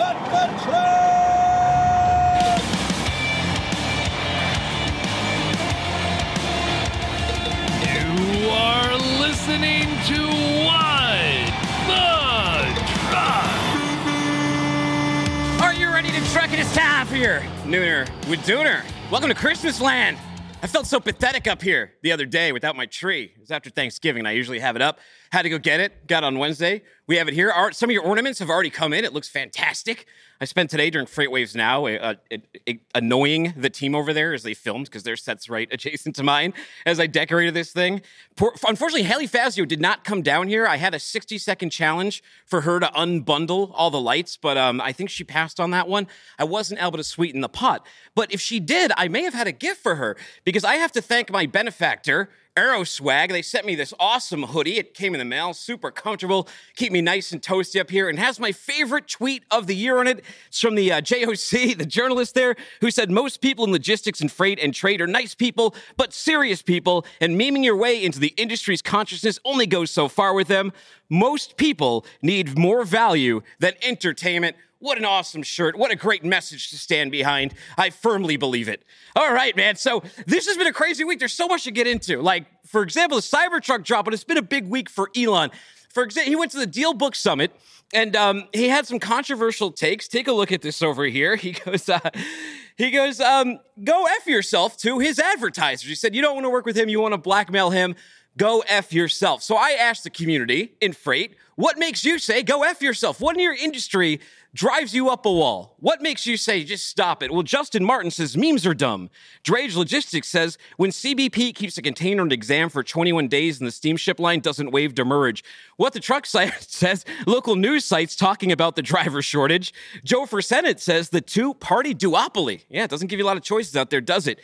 adventure! You are listening to What the Truck. Are you ready to truck it? It's time for your Nooner with Dooner. Welcome to Christmas land. I felt so pathetic up here the other day without my tree. It was after Thanksgiving, and I usually have it up. Had to go get it. Got it on Wednesday. We have it here. Our, some of your ornaments have already come in. It looks fantastic. I spent today during FreightWaves Now uh, uh, uh, annoying the team over there as they filmed because their set's right adjacent to mine as I decorated this thing. Poor, unfortunately, Haley Fazio did not come down here. I had a 60 second challenge for her to unbundle all the lights, but um, I think she passed on that one. I wasn't able to sweeten the pot. But if she did, I may have had a gift for her because I have to thank my benefactor. Aeroswag. They sent me this awesome hoodie. It came in the mail, super comfortable, keep me nice and toasty up here, and has my favorite tweet of the year on it. It's from the uh, JOC, the journalist there, who said most people in logistics and freight and trade are nice people, but serious people, and memeing your way into the industry's consciousness only goes so far with them. Most people need more value than entertainment. What an awesome shirt. What a great message to stand behind. I firmly believe it. All right, man. So this has been a crazy week. There's so much to get into. Like, for example, the Cybertruck drop, but it's been a big week for Elon. For example, he went to the DealBook Summit and um, he had some controversial takes. Take a look at this over here. He goes, uh, he goes, um, go F yourself to his advertisers. He said, you don't want to work with him. You want to blackmail him. Go F yourself. So I asked the community in freight, what makes you say go F yourself? What in your industry drives you up a wall? What makes you say just stop it? Well, Justin Martin says memes are dumb. Drage Logistics says when CBP keeps a container on exam for 21 days and the steamship line doesn't waive demurrage. What the truck site says local news sites talking about the driver shortage. Joe for Senate says the two party duopoly. Yeah, it doesn't give you a lot of choices out there, does it?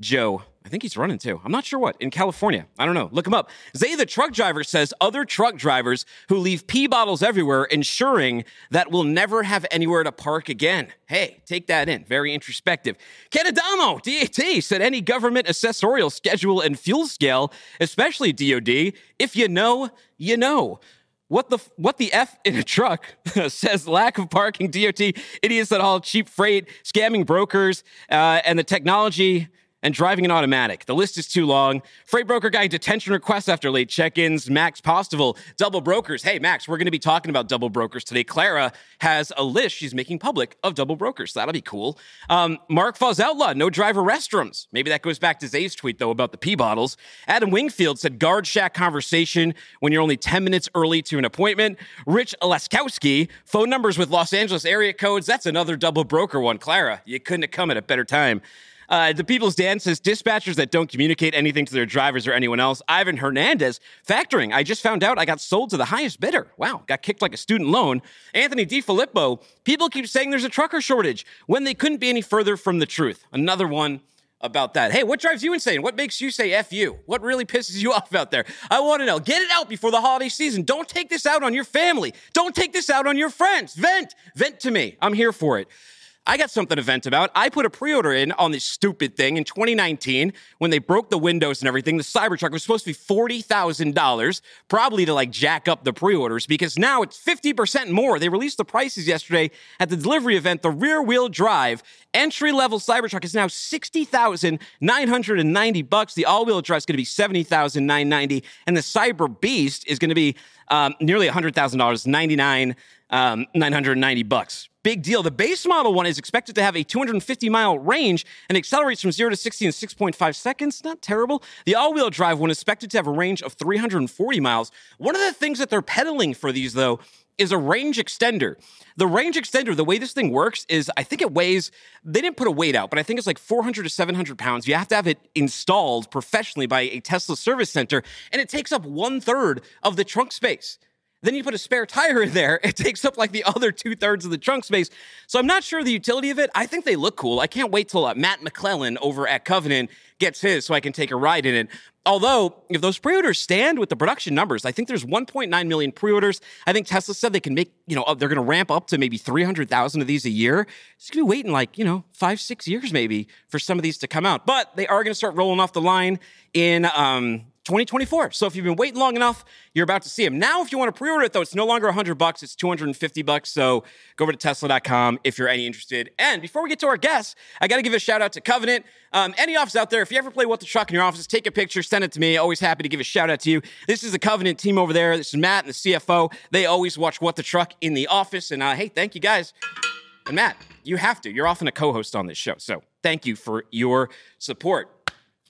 Joe. I think he's running too. I'm not sure what. In California. I don't know. Look him up. Zay, the truck driver, says other truck drivers who leave pee bottles everywhere, ensuring that we'll never have anywhere to park again. Hey, take that in. Very introspective. Ken DAT, said any government accessorial schedule and fuel scale, especially DOD, if you know, you know. What the what the f in a truck says lack of parking DOT idiots that haul cheap freight scamming brokers uh, and the technology and driving an automatic. The list is too long. Freight broker guy detention requests after late check-ins. Max Postival, double brokers. Hey, Max, we're going to be talking about double brokers today. Clara has a list she's making public of double brokers. So that'll be cool. Um, Mark Falls Outlaw, no driver restrooms. Maybe that goes back to Zay's tweet, though, about the pee bottles. Adam Wingfield said guard shack conversation when you're only 10 minutes early to an appointment. Rich Laskowski, phone numbers with Los Angeles area codes. That's another double broker one. Clara, you couldn't have come at a better time. Uh, the People's Dance says dispatchers that don't communicate anything to their drivers or anyone else. Ivan Hernandez, factoring. I just found out I got sold to the highest bidder. Wow, got kicked like a student loan. Anthony DiFilippo, people keep saying there's a trucker shortage when they couldn't be any further from the truth. Another one about that. Hey, what drives you insane? What makes you say F you? What really pisses you off out there? I want to know. Get it out before the holiday season. Don't take this out on your family. Don't take this out on your friends. Vent. Vent to me. I'm here for it. I got something to vent about. I put a pre-order in on this stupid thing in 2019 when they broke the windows and everything. The Cybertruck was supposed to be forty thousand dollars, probably to like jack up the pre-orders because now it's 50% more. They released the prices yesterday at the delivery event. The rear-wheel drive entry-level Cybertruck is now 60,990 bucks. The all-wheel drive is going to be 70,990, and the Cyber Beast is going to be um, nearly $100,000, 99 um, 990 bucks. Big deal. The base model one is expected to have a 250 mile range and accelerates from 0 to 60 in 6.5 seconds. Not terrible. The all wheel drive one is expected to have a range of 340 miles. One of the things that they're peddling for these, though, is a range extender. The range extender, the way this thing works is I think it weighs, they didn't put a weight out, but I think it's like 400 to 700 pounds. You have to have it installed professionally by a Tesla service center, and it takes up one third of the trunk space. Then you put a spare tire in there, it takes up like the other two thirds of the trunk space. So I'm not sure the utility of it. I think they look cool. I can't wait till uh, Matt McClellan over at Covenant gets his so I can take a ride in it. Although, if those pre-orders stand with the production numbers, I think there's 1.9 million pre-orders. I think Tesla said they can make, you know, they're going to ramp up to maybe 300,000 of these a year. It's going to be waiting like, you know, five, six years maybe for some of these to come out. But they are going to start rolling off the line in um, 2024. So if you've been waiting long enough, you're about to see them. Now, if you want to pre-order it, though, it's no longer 100 bucks; it's 250 bucks. So go over to Tesla.com if you're any interested. And before we get to our guests, I got to give a shout out to Covenant. Um, any office out there, if you ever play What the Truck in your office, take a picture, send it to me. Always happy to give a shout out to you. This is the Covenant team over there. This is Matt and the CFO. They always watch What the Truck in the office. And uh, hey, thank you guys. And Matt, you have to. You're often a co-host on this show, so thank you for your support.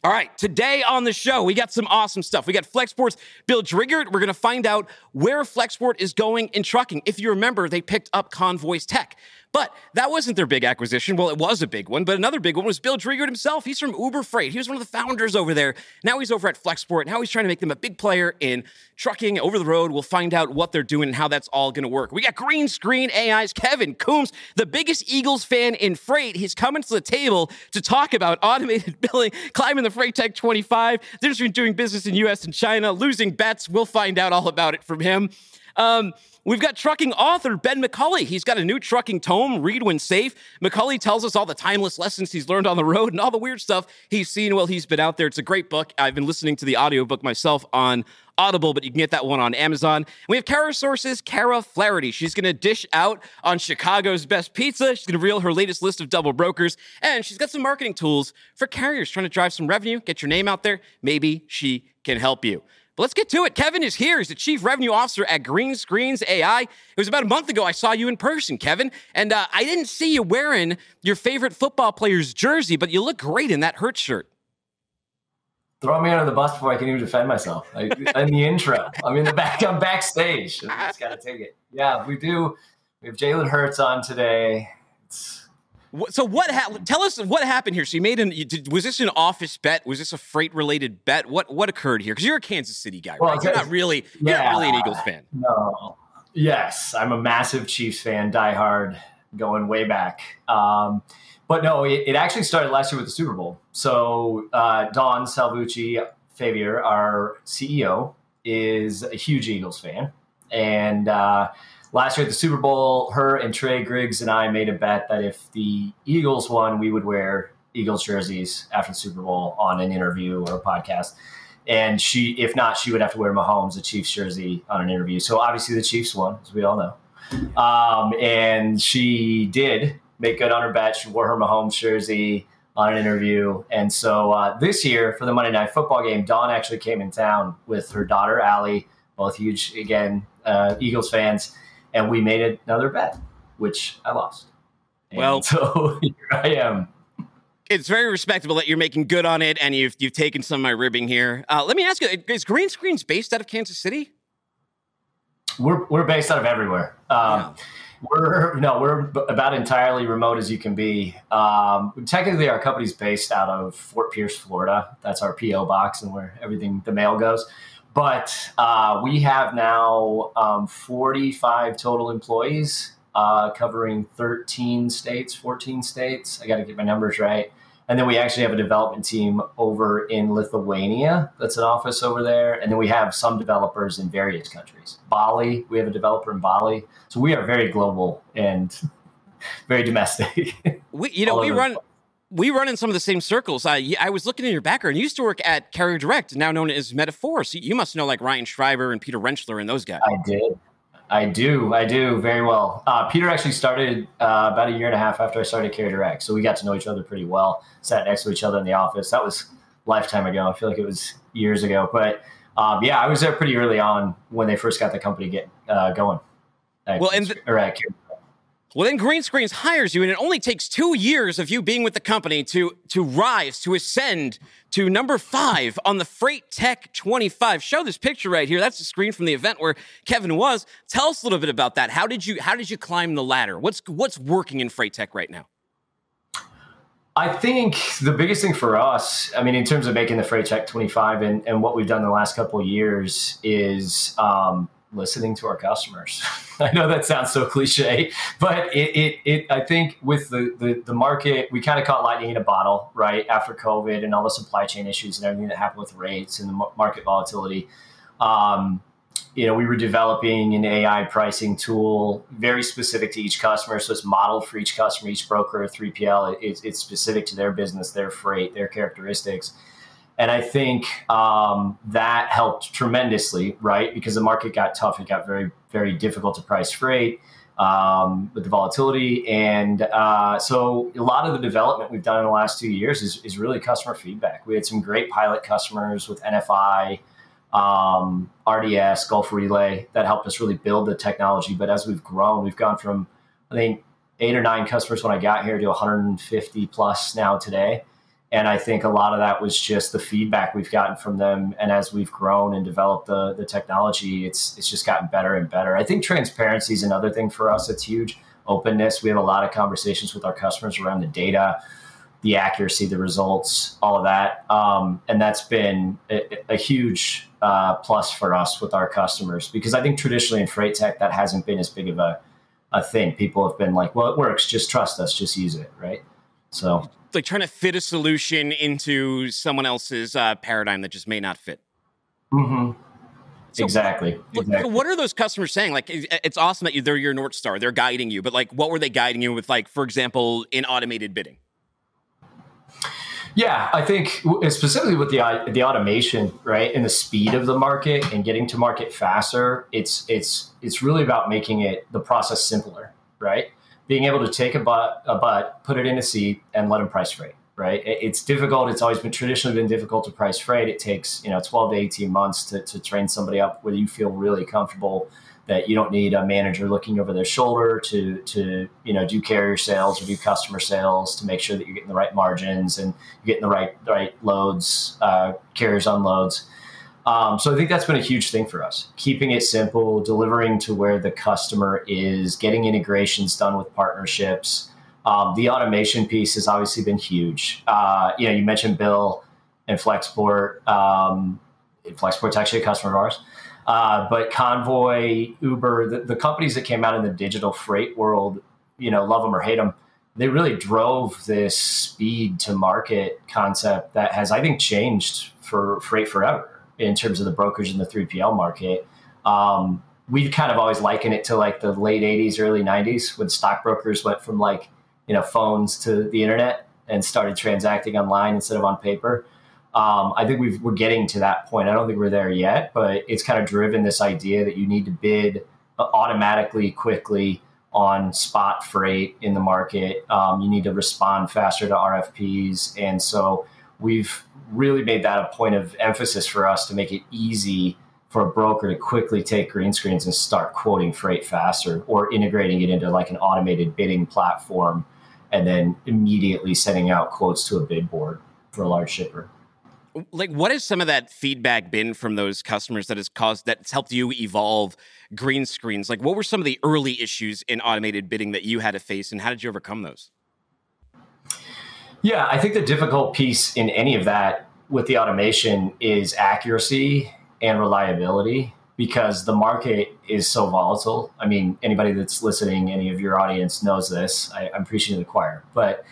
All right, today on the show, we got some awesome stuff. We got Flexport's Bill Driegert. We're going to find out where Flexport is going in trucking. If you remember, they picked up Convoy's Tech. But that wasn't their big acquisition. Well, it was a big one, but another big one was Bill Driegert himself. He's from Uber Freight. He was one of the founders over there. Now he's over at Flexport. Now he's trying to make them a big player in trucking over the road. We'll find out what they're doing and how that's all going to work. We got Green Screen AI's Kevin Coomes, the biggest Eagles fan in freight. He's coming to the table to talk about automated billing, climbing the FreightTech 25, the difference between doing business in US and China, losing bets. We'll find out all about it from him. Um, We've got trucking author Ben McCulley. He's got a new trucking tome, Read When Safe. McCulley tells us all the timeless lessons he's learned on the road and all the weird stuff he's seen while he's been out there. It's a great book. I've been listening to the audiobook myself on Audible, but you can get that one on Amazon. We have Kara Sources, Clara Flaherty. She's going to dish out on Chicago's best pizza. She's going to reel her latest list of double brokers, and she's got some marketing tools for carriers trying to drive some revenue, get your name out there. Maybe she can help you. But let's get to it. Kevin is here. He's the chief revenue officer at Green Screens AI. It was about a month ago I saw you in person, Kevin, and uh, I didn't see you wearing your favorite football player's jersey, but you look great in that Hurt shirt. Throw me under the bus before I can even defend myself. Like in the intro, I'm in the back. I'm backstage. I just got to take it. Yeah, we do. We have Jalen Hurts on today. It's so what? Ha- tell us what happened here. So you made an. You did, was this an office bet? Was this a freight related bet? What what occurred here? Because you're a Kansas City guy, right? You're not really. You're not really an Eagles fan. No. Yes, I'm a massive Chiefs fan, diehard, going way back. Um, but no, it, it, actually started last year with the Super Bowl. So uh, Dawn Salvucci Favier, our CEO, is a huge Eagles fan, and. Uh, last year at the Super Bowl, her and Trey Griggs and I made a bet that if the Eagles won, we would wear Eagles jerseys after the Super Bowl on an interview or a podcast. And she, if not, she would have to wear Mahomes, a Chiefs jersey, on an interview. So obviously the Chiefs won, as we all know. Um, and she did make good on her bet. She wore her Mahomes jersey on an interview. And so uh, this year for the Monday Night Football game, Dawn actually came in town with her daughter Allie, both huge again uh, Eagles fans, and we made another bet, which I lost. And well, so here I am. It's very respectable that you're making good on it, and you've you've taken some of my ribbing here. Uh, let me ask you: Is Green Screens based out of Kansas City? We're we're based out of everywhere. Um, yeah. We're no, we're about entirely remote as you can be. Um, technically, our company's based out of Fort Pierce, Florida. That's our PO box and where everything the mail goes. But uh, we have now um, 45 total employees uh, covering 13 states, 14 states. I got to get my numbers right. And then we actually have a development team over in Lithuania that's an office over there. And then we have some developers in various countries. Bali, we have a developer in Bali. So we are very global and very domestic. We, you know, we run we run in some of the same circles. I, I was looking in your background. You used to work at Carrier Direct, now known as Metafora. So you must know like Ryan Schreiber and Peter Rentschler and those guys. I did. I do. I do very well. Uh, Peter actually started uh, about a year and a half after I started Carrier Direct. So we got to know each other pretty well, sat next to each other in the office. That was lifetime ago. I feel like it was years ago. But um, yeah, I was there pretty early on when they first got the company get uh, going. Well, and the, or at Carrier well, then Green Screens hires you, and it only takes two years of you being with the company to to rise, to ascend to number five on the FreightTech 25. Show this picture right here. That's the screen from the event where Kevin was. Tell us a little bit about that. How did you how did you climb the ladder? What's what's working in Freight Tech right now? I think the biggest thing for us, I mean, in terms of making the FreightTech 25 and, and what we've done the last couple years is um, listening to our customers. I know that sounds so cliche, but it, it, it I think with the, the, the market, we kind of caught lightning in a bottle, right? After COVID and all the supply chain issues and everything that happened with rates and the market volatility. Um, you know, we were developing an AI pricing tool very specific to each customer. So it's modeled for each customer, each broker, 3PL. It's, it's specific to their business, their freight, their characteristics And I think um, that helped tremendously, right? Because the market got tough. It got very, very difficult to price freight um, with the volatility. And uh, so a lot of the development we've done in the last two years is, is really customer feedback. We had some great pilot customers with NFI, um, RDS, Gulf Relay that helped us really build the technology. But as we've grown, we've gone from, I think, eight or nine customers when I got here to 150 plus now today. And I think a lot of that was just the feedback we've gotten from them. And as we've grown and developed the, the technology, it's it's just gotten better and better. I think transparency is another thing for us that's huge. Openness. We have a lot of conversations with our customers around the data, the accuracy, the results, all of that. Um, and that's been a, a huge uh, plus for us with our customers because I think traditionally in freight tech, that hasn't been as big of a, a thing. People have been like, well, it works. Just trust us. Just use it. Right. So like trying to fit a solution into someone else's uh, paradigm that just may not fit. Mm-hmm. So, exactly. exactly. What are those customers saying? Like, it's awesome that they're your North Star. They're guiding you, but like, what were they guiding you with? Like, for example, in automated bidding. Yeah, I think specifically with the the automation, right, and the speed of the market and getting to market faster, it's it's it's really about making it the process simpler, right? Being able to take a butt, a butt, put it in a seat, and let them price freight. Right? It's difficult. It's always been traditionally been difficult to price freight. It takes you know 12 to 18 months to, to train somebody up where you feel really comfortable that you don't need a manager looking over their shoulder to to you know do carrier sales or do customer sales to make sure that you're getting the right margins and you're getting the right right loads, uh, carriers unloads. Um, so I think that's been a huge thing for us, keeping it simple, delivering to where the customer is, getting integrations done with partnerships. Um, the automation piece has obviously been huge. Uh, you know, you mentioned Bill and Flexport. Um, Flexport's actually a customer of ours. Uh, but Convoy, Uber, the, the, companies that came out in the digital freight world, you know, love them or hate them, they really drove this speed to market concept that has, I think, changed for freight forever in terms of the brokerage in the 3PL market. Um, we kind of always liken it to like the late 80s, early 90s when stockbrokers went from like, you know, phones to the internet and started transacting online instead of on paper. Um, I think we are getting to that point. I don't think we're there yet, but it's kind of driven this idea that you need to bid automatically, quickly on spot freight in the market. Um, you need to respond faster to RFPs. And so we've really made that a point of emphasis for us to make it easy for a broker to quickly take green screens and start quoting freight faster or integrating it into like an automated bidding platform and then immediately sending out quotes to a bid board for a large shipper. Like what has some of that feedback been from those customers that has caused that's helped you evolve green screens? Like what were some of the early issues in automated bidding that you had to face and how did you overcome those yeah, I think the difficult piece in any of that with the automation is accuracy and reliability because the market is so volatile. I mean, anybody that's listening, any of your audience knows this. I, am preaching to the choir, but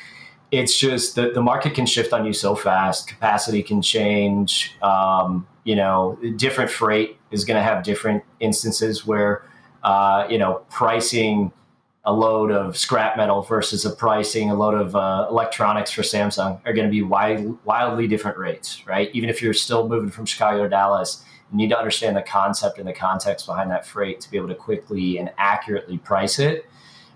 it's just that the market can shift on you so fast. Capacity can change. Um, you know, different freight is going to have different instances where, uh, you know, pricing a load of scrap metal versus a pricing a load of uh, electronics for Samsung are going to be wild, wildly different rates, right? Even if you're still moving from Chicago to Dallas, you need to understand the concept and the context behind that freight to be able to quickly and accurately price it.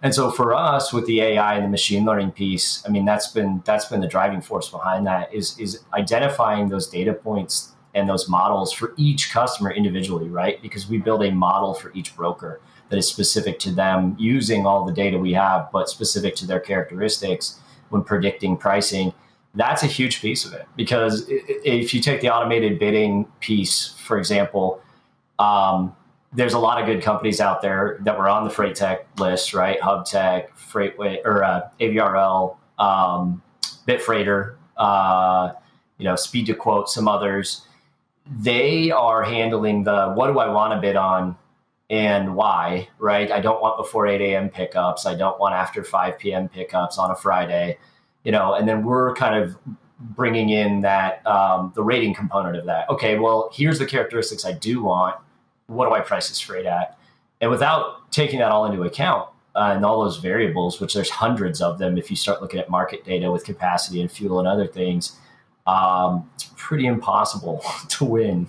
And so for us with the AI and the machine learning piece, I mean that's been that's been the driving force behind that is is identifying those data points and those models for each customer individually, right? Because we build a model for each broker that is specific to them using all the data we have, but specific to their characteristics when predicting pricing. That's a huge piece of it because if you take the automated bidding piece, for example, um, there's a lot of good companies out there that were on the freight tech list, right? HubTek, Freightway, or uh, AVRL, um, Bitfreighter, uh, you know, Speed to Quote, some others. They are handling the what do I want to bid on and why, right? I don't want before 8 a.m. pickups. I don't want after 5 p.m. pickups on a Friday, you know, and then we're kind of bringing in that, um, the rating component of that. Okay, well, here's the characteristics I do want. What do I price this freight at? And without taking that all into account uh, and all those variables, which there's hundreds of them if you start looking at market data with capacity and fuel and other things, um, it's pretty impossible to win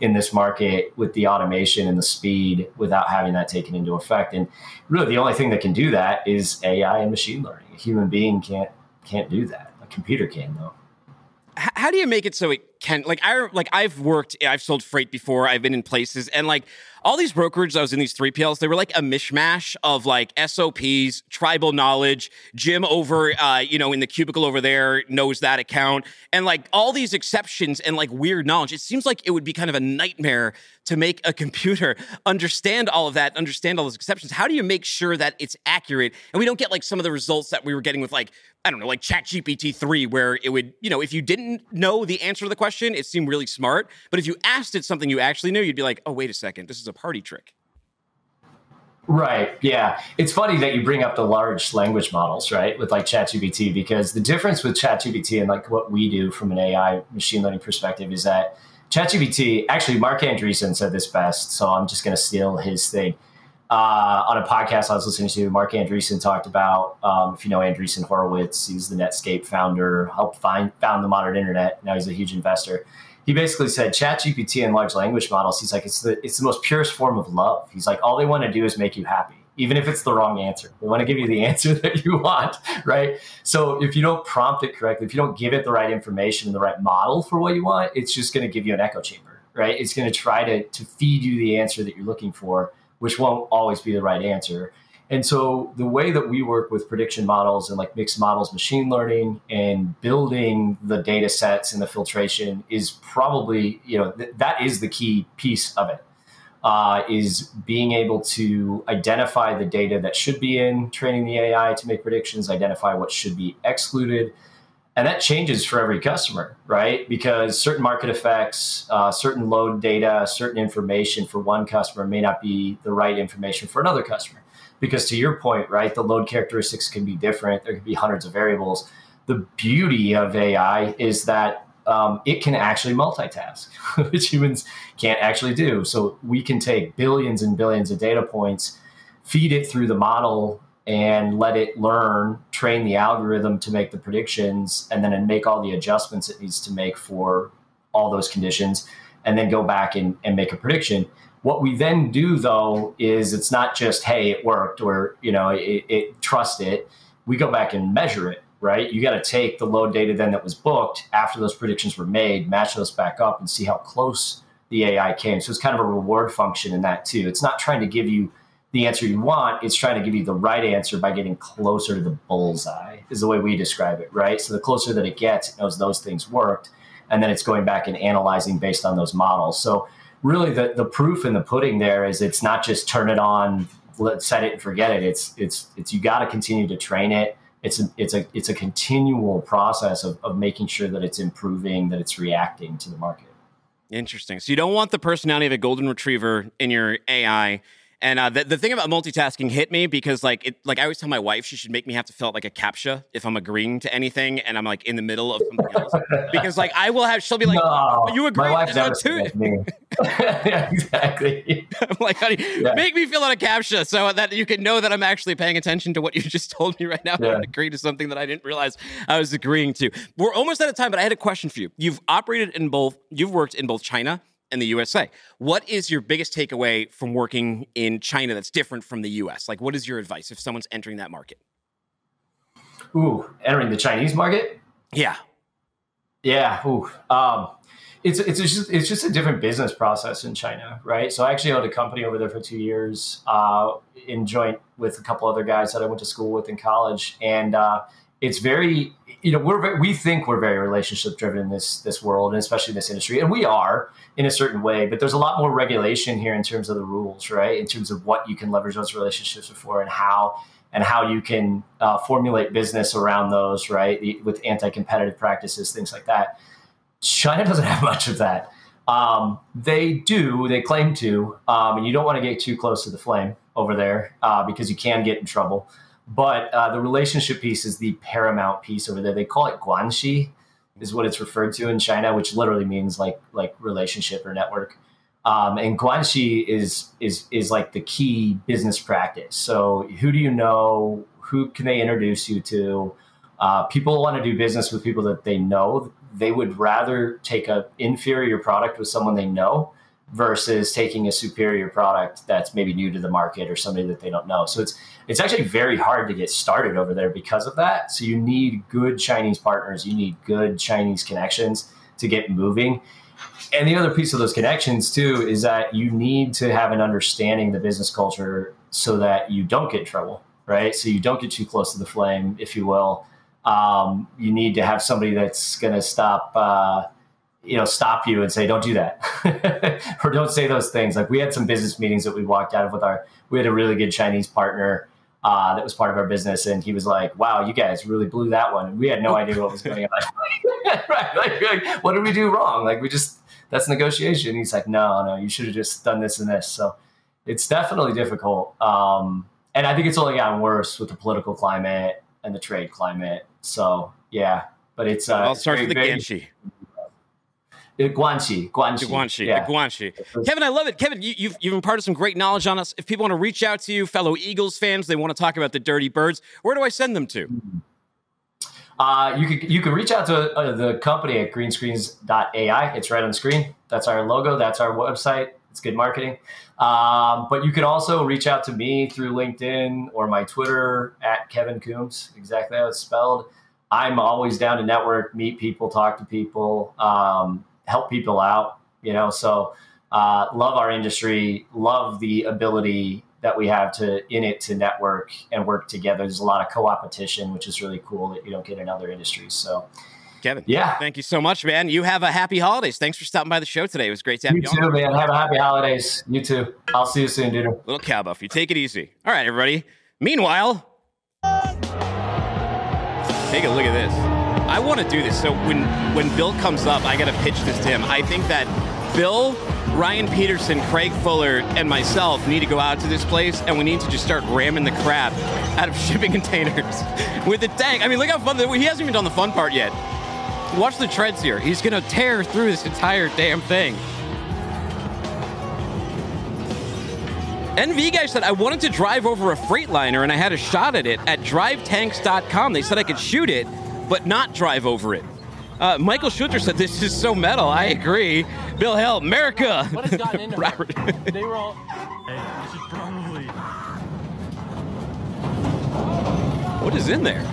in this market with the automation and the speed without having that taken into effect. And really, the only thing that can do that is AI and machine learning. A human being can't can't do that. A computer can, though. How do you make it so it can like I like I've worked I've sold freight before I've been in places and like all these brokerages I was in these 3PLs they were like a mishmash of like SOPs tribal knowledge Jim over uh you know in the cubicle over there knows that account and like all these exceptions and like weird knowledge. It seems like it would be kind of a nightmare to make a computer understand all of that understand all those exceptions. How do you make sure that it's accurate? And we don't get like some of the results that we were getting with like I don't know like ChatGPT 3 where it would you know if you didn't know the answer to the question question, it seemed really smart. But if you asked it something you actually knew, you'd be like, oh, wait a second, this is a party trick. Right. Yeah. It's funny that you bring up the large language models, right? With like ChatGPT, because the difference with ChatGPT and like what we do from an AI machine learning perspective is that ChatGPT, actually, Marc Andreessen said this best. So I'm just going to steal his thing uh, on a podcast I was listening to, Marc Andreessen talked about, um, if you know Andreessen Horowitz, he's the Netscape founder, helped find found the modern internet. Now he's a huge investor. He basically said ChatGPT and large language models. He's like it's the it's the most purest form of love. He's like all they want to do is make you happy, even if it's the wrong answer. They want to give you the answer that you want, right? So if you don't prompt it correctly, if you don't give it the right information and the right model for what you want, it's just going to give you an echo chamber, right? It's going to try to to feed you the answer that you're looking for which won't always be the right answer. And so the way that we work with prediction models and like mixed models machine learning and building the data sets and the filtration is probably, you know, th- that is the key piece of it. Uh, is being able to identify the data that should be in training the AI to make predictions, identify what should be excluded, and that changes for every customer right? Because certain market effects uh, certain load data certain information for one customer may not be the right information for another customer. Because to your point right the load characteristics can be different. There can be hundreds of variables. The beauty of ai is that um, it can actually multitask which humans can't actually do. So we can take billions and billions of data points feed it through the model and let it learn, train the algorithm to make the predictions, and then make all the adjustments it needs to make for all those conditions, and then go back and, and make a prediction. What we then do though is it's not just hey it worked or you know it, it trust it. We go back and measure it. Right, you got to take the load data then that was booked after those predictions were made, match those back up, and see how close the AI came. So it's kind of a reward function in that too. It's not trying to give you the answer you want. It's trying to give you the right answer by getting closer to the bullseye, is the way we describe it, right? So the closer that it gets, it knows those things worked. And then it's going back and analyzing based on those models. So really the, the proof in the pudding there is it's not just turn it on, let's set it and forget it. It's it's it's you got to continue to train it. It's a, it's a it's a continual process of, of making sure that it's improving, that it's reacting to the market. Interesting. So you don't want the personality of a golden retriever in your AI and uh, the, the thing about multitasking hit me because like it like I always tell my wife she should make me have to fill out like a captcha if I'm agreeing to anything and I'm like in the middle of something else because like I will have she'll be like no, you agree my wife never too me. yeah, exactly I'm like honey yeah. make me fill out a captcha so that you can know that I'm actually paying attention to what you just told me right now yeah. and agree to something that I didn't realize I was agreeing to we're almost out of time but I had a question for you you've operated in both you've worked in both China and the USA. What is your biggest takeaway from working in China that's different from the US? Like, what is your advice if someone's entering that market? Ooh, entering the Chinese market? Yeah. Yeah. Ooh. Um, it's it's just it's just a different business process in China, right? So I actually owned a company over there for two years, uh, in joint with a couple other guys that I went to school with in college, and uh, it's very you know we're very, we think we're very relationship driven in this this world and especially in this industry and we are in a certain way but there's a lot more regulation here in terms of the rules right? In terms of what you can leverage those relationships for and how and how you can uh, formulate business around those right? With anti-competitive practices things like that. China doesn't have much of that. Um, they do they claim to um, and you don't want to get too close to the flame over there uh, because you can get in trouble but uh, the relationship piece is the paramount piece over there. They call it guanxi, is what it's referred to in China, which literally means like like relationship or network. Um, and guanxi is is is like the key business practice. So who do you know? Who can they introduce you to? Uh, people want to do business with people that they know they would rather take a inferior product with someone they know versus taking a superior product that's maybe new to the market or somebody that they don't know. So it's it's actually very hard to get started over there because of that. So you need good Chinese partners, you need good Chinese connections to get moving. And the other piece of those connections too is that you need to have an understanding the business culture so that you don't get in trouble, right? So you don't get too close to the flame, if you will. Um, you need to have somebody that's going to stop, uh, you know, stop you and say, "Don't do that," or "Don't say those things." Like we had some business meetings that we walked out of with our. We had a really good Chinese partner uh, that was part of our business, and he was like, "Wow, you guys really blew that one." We had no idea what was going on. right? Like, like, what did we do wrong? Like we just that's negotiation. He's like, "No, no, you should have just done this and this." So it's definitely difficult. Um, and I think it's only gotten worse with the political climate and the trade climate. So yeah, but it's uh, I'll start with the Ganshi. Guanxi, Guanxi, Guanxi, yeah. Guanxi. Kevin, I love it. Kevin, you, have you've, you've imparted some great knowledge on us. If people want to reach out to you, fellow Eagles fans, they want to talk about the Dirty Birds, where do I send them to? Uh, you can you can reach out to uh, the company at greenscreens.ai. It's right on the screen. That's our logo. That's our website. It's good marketing. Um, but you can also reach out to me through LinkedIn or my Twitter at Kevin Coomes, exactly how it's spelled. I'm always down to network, meet people, talk to people, um, help people out. You know, so uh, love our industry, love the ability that we have to in it to network and work together. There's a lot of co-opetition, which is really cool that you don't get in other industries. So Kevin. Yeah. Thank you so much, man. You have a happy holidays. Thanks for stopping by the show today. It was great to have you. You too, man. Have a happy holidays. You too. I'll see you soon, dude. Little cow buff. You take it easy. All right, everybody. Meanwhile, take a look at this. I want to do this. So when when Bill comes up, I got to pitch this to him. I think that Bill, Ryan Petersen, Craig Fuller, and myself need to go out to this place and we need to just start ramming the crap out of shipping containers with the tank. I mean, look how fun. that He hasn't even done the fun part yet. Watch the treads here. He's to tear through this entire damn thing. NV guy said, I wanted to drive over a Freightliner and I had a shot at it at drivetanks.com. They said I could shoot it, but not drive over it. Uh, Michael Schutzer said, This is so metal. I agree. Bill Hell, America. What has gotten into Robert. they were all. Hey, you should probably. What is in there?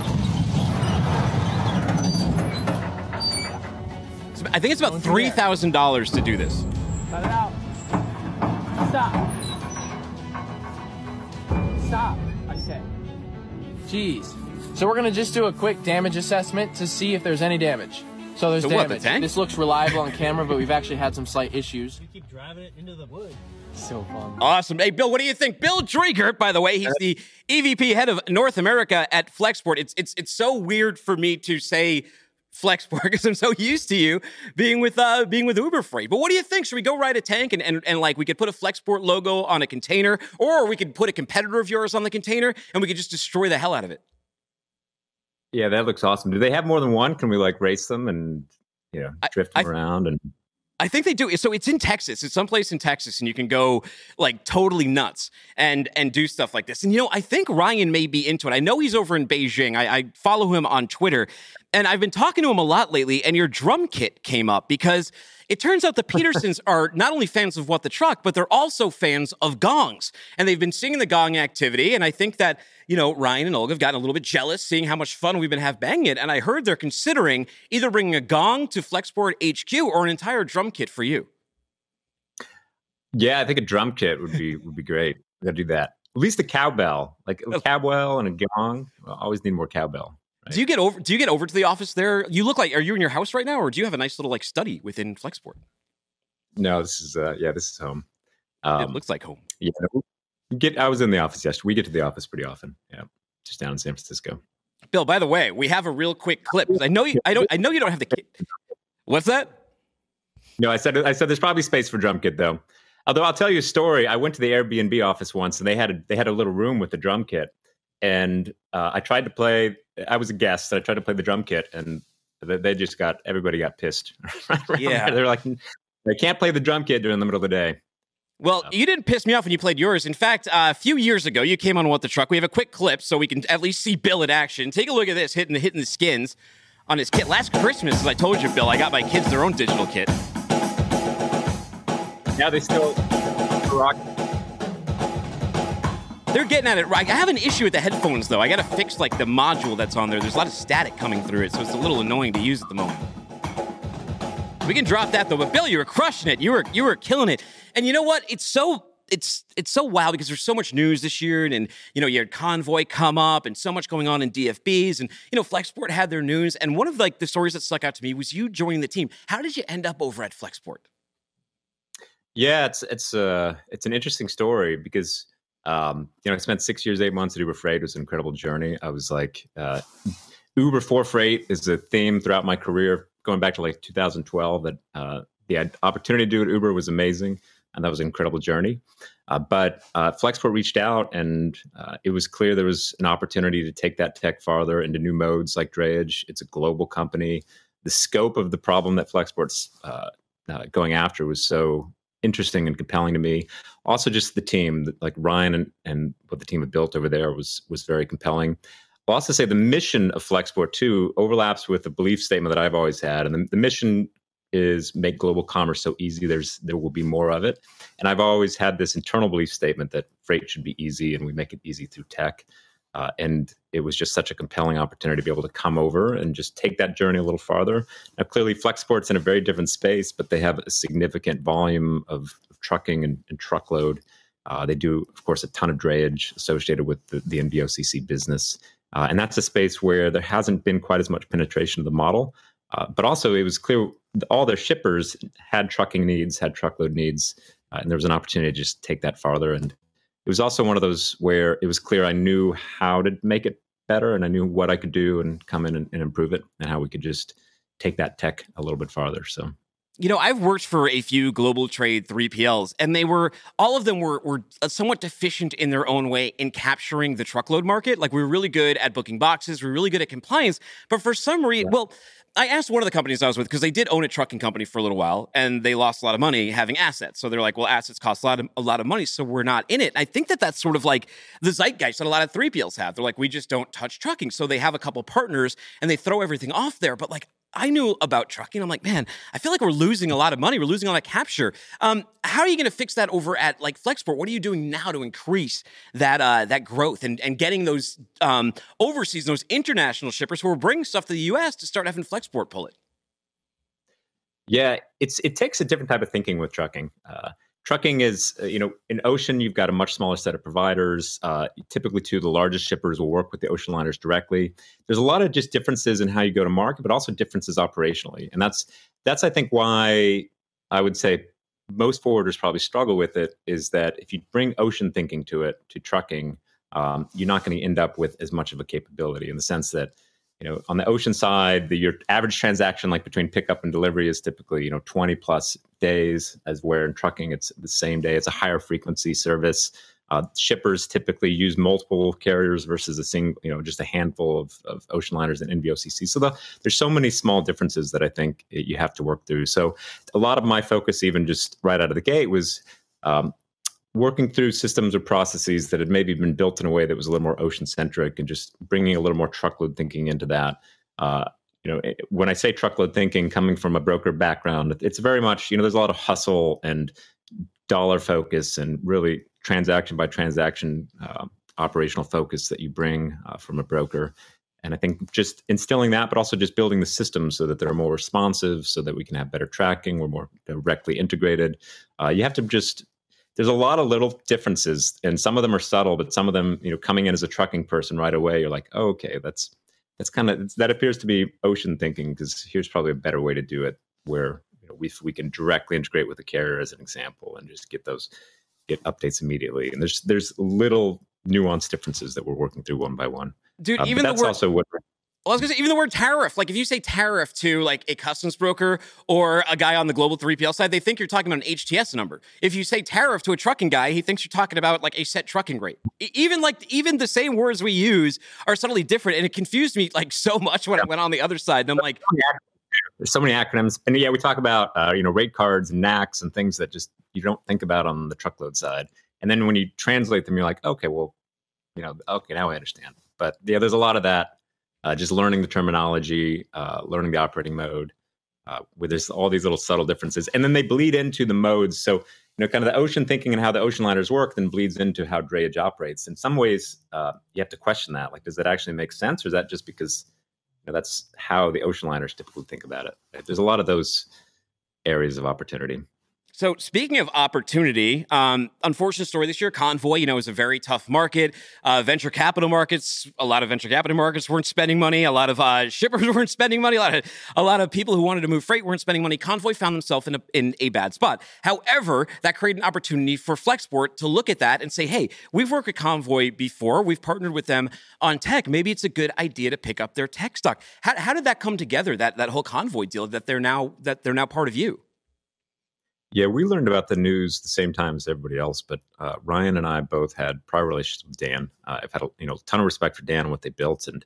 I think it's about three thousand dollars to do this. Cut it out. Stop. Stop. I said. Jeez. So we're gonna just do a quick damage assessment to see if there's any damage. So there's so damage. What, the tank? This looks reliable on camera, but we've actually had some slight issues. You keep driving it into the wood. So fun. Awesome. Hey, Bill, what do you think? Bill Driegert, by the way, he's the EVP head of North America at Flexport. It's it's it's so weird for me to say Flexport because I'm so used to you being with uh, being with Uber Freight. But what do you think? Should we go ride a tank and, and, and like we could put a Flexport logo on a container, or we could put a competitor of yours on the container and we could just destroy the hell out of it? Yeah, that looks awesome. Do they have more than one? Can we like race them and you know drift them I, around and I think they do. So it's in Texas. It's someplace in Texas, and you can go like totally nuts and and do stuff like this. And you know, I think Ryan may be into it. I know he's over in Beijing. I, I follow him on Twitter, and I've been talking to him a lot lately. And your drum kit came up because it turns out the Petersens are not only fans of What the Truck, but they're also fans of gongs. And they've been seeing the gong activity. And I think that, you know, Ryan and Olga have gotten a little bit jealous seeing how much fun we've been have banging it. And I heard they're considering either bringing a gong to Flexport HQ or an entire drum kit for you. Yeah, I think a drum kit would be would be great. We gotta do that. At least a cowbell, like a oh. cowbell and a gong. I always need more cowbell. Right. Do you get over? Do you get over to the office there? You look like. Are you in your house right now, or do you have a nice little like study within Flexport? No, this is uh, yeah, this is home. Um, it looks like home. Yeah, get. I was in the office yesterday. We get to the office pretty often. Yeah, just down in San Francisco. Bill, by the way, we have a real quick clip. I know you. I don't. I know you don't have the kit. What's that? No, I said. I said there's probably space for drum kit though. Although I'll tell you a story. I went to the Airbnb office once, and they had a they had a little room with the drum kit, and uh, I tried to play I was a guest. I tried to play the drum kit, and they just got everybody got pissed. yeah, they're like, they can't play the drum kit during the middle of the day. Well, you didn't piss me off when you played yours. In fact, uh, a few years ago, you came on What the Truck. We have a quick clip so we can at least see Bill in action. Take a look at this, hitting the hitting the skins on his kit. Last Christmas, as I told you, Bill, I got my kids their own digital kit. Now they still rock. They're getting at it right. I have an issue with the headphones though. I got to fix like the module that's on there. There's a lot of static coming through it, so it's a little annoying to use at the moment. We can drop that though. But Bill, you were crushing it. You were you were killing it. And you know what? It's so it's it's so wild because there's so much news this year, and, and you know you had Convoy come up, and so much going on in DFBs, and you know Flexport had their news, and one of like the stories that stuck out to me was you joining the team. How did you end up over at Flexport? Yeah, it's it's uh it's an interesting story because um, you know I spent six years, eight months at Uber Freight. It was an incredible journey. I was like uh, Uber for Freight is a theme throughout my career, going back to like 2012. That uh, the opportunity to do it at Uber was amazing and that was an incredible journey. Uh, but uh, Flexport reached out, and uh, it was clear there was an opportunity to take that tech farther into new modes like drayage. It's a global company. The scope of the problem that Flexport's uh, uh, going after was so interesting and compelling to me. Also, just the team, like Ryan and, and what the team had built over there, was was very compelling. I'll also say the mission of Flexport too overlaps with the belief statement that I've always had, and the, the mission is make global commerce so easy there's there will be more of it and i've always had this internal belief statement that freight should be easy and we make it easy through tech uh, and it was just such a compelling opportunity to be able to come over and just take that journey a little farther. Now clearly flexport's in a very different space but they have a significant volume of, of trucking and, and truckload. Uh, they do of course a ton of drayage associated with the, the nvocc business. Uh, and that's a space where there hasn't been quite as much penetration of the model. Uh, but also, it was clear all their shippers had trucking needs, had truckload needs, uh, and there was an opportunity to just take that farther. And it was also one of those where it was clear I knew how to make it better, and I knew what I could do and come in and, and improve it, and how we could just take that tech a little bit farther. So you know, I've worked for a few global trade 3PLs, and they were all of them were were uh, somewhat deficient in their own way in capturing the truckload market. Like we were really good at booking boxes, we are really good at compliance, but for some reason, yeah. well I asked one of the companies I was with because they did own a trucking company for a little while and they lost a lot of money having assets. So they're like, well, assets cost a lot of, a lot of money, so we're not in it. I think that that's sort of like the zeitgeist that a lot of 3PLs have. They're like, we just don't touch trucking. So they have a couple partners and they throw everything off there. But like, I knew about trucking. I'm like, man, I feel like we're losing a lot of money. We're losing a lot of capture. Um, how are you going to fix that over at like Flexport? What are you doing now to increase that uh, that growth and and getting those um, overseas, those international shippers who are bringing stuff to the U.S. to start having Flexport pull it? Yeah, it's it takes a different type of thinking with trucking. Uh, trucking is uh, you know in ocean you've got a much smaller set of providers. Uh, typically two of the largest shippers will work with the ocean liners directly. There's a lot of just differences in how you go to market but also differences operationally. And that's that's i think why i would say most forwarders probably struggle with it is that if you bring ocean thinking to it to trucking um, you're not going to end up with as much of a capability in the sense that you know on the ocean side the your average transaction like between pickup and delivery is typically you know 20 plus days as where in trucking. It's the same day. It's a higher frequency service. Uh, shippers typically use multiple carriers versus a single you know just a handful of, of ocean liners and nvocc so the, there's so many small differences that i think you have to work through. So a lot of my focus even just right out of the gate was um, working through systems or processes that had maybe been built in a way that was a little more ocean centric and just bringing a little more truckload thinking into that. Uh, you know, when I say truckload thinking, coming from a broker background, it's very much you know there's a lot of hustle and dollar focus and really transaction by transaction uh, operational focus that you bring uh, from a broker. And I think just instilling that, but also just building the systems so that they're more responsive, so that we can have better tracking, we're more directly integrated. Uh, you have to just there's a lot of little differences and some of them are subtle but some of them you know coming in as a trucking person right away you're like oh, okay that's that's kind of that appears to be ocean thinking because here's probably a better way to do it where you know, we, we can directly integrate with the carrier as an example and just get those get updates immediately. And there's there's little nuanced differences that we're working through one by one. Dude uh, even that's word- also what well, I was gonna say even the word tariff. Like if you say tariff to like a customs broker or a guy on the global 3PL side, they think you're talking about an HTS number. If you say tariff to a trucking guy, he thinks you're talking about like a set trucking rate. Even like even the same words we use are subtly different, and it confused me like so much when yeah. I went on the other side. And I'm like, there's so many acronyms, and yeah, we talk about uh, you know rate cards and NACS and things that just you don't think about on the truckload side. And then when you translate them, you're like, okay, well, you know, okay, now I understand. But yeah, there's a lot of that uh, just learning the terminology, uh, learning the operating mode, uh, where there's all these little subtle differences, and then they bleed into the modes. So you know, kind of the ocean thinking and how the ocean liners work, then bleeds into how drayage operates. In some ways, uh, you have to question that. Like, does that actually make sense, or is that just because you know, that's how the ocean liners typically think about it? There's a lot of those areas of opportunity. So speaking of opportunity, um, unfortunate story this year. Convoy, you know, is a very tough market. Uh, venture capital markets, a lot of venture capital markets weren't spending money. A lot of uh, shippers weren't spending money. A lot of a lot of people who wanted to move freight weren't spending money. Convoy found themselves in a in a bad spot. However, that created an opportunity for Flexport to look at that and say, "Hey, we've worked with Convoy before. We've partnered with them on tech. Maybe it's a good idea to pick up their tech stock." How, how did that come together? That that whole Convoy deal that they're now that they're now part of you. Yeah, we learned about the news the same time as everybody else, but uh, Ryan and I both had prior relations with Dan. Uh, I've had a you know ton of respect for Dan and what they built, and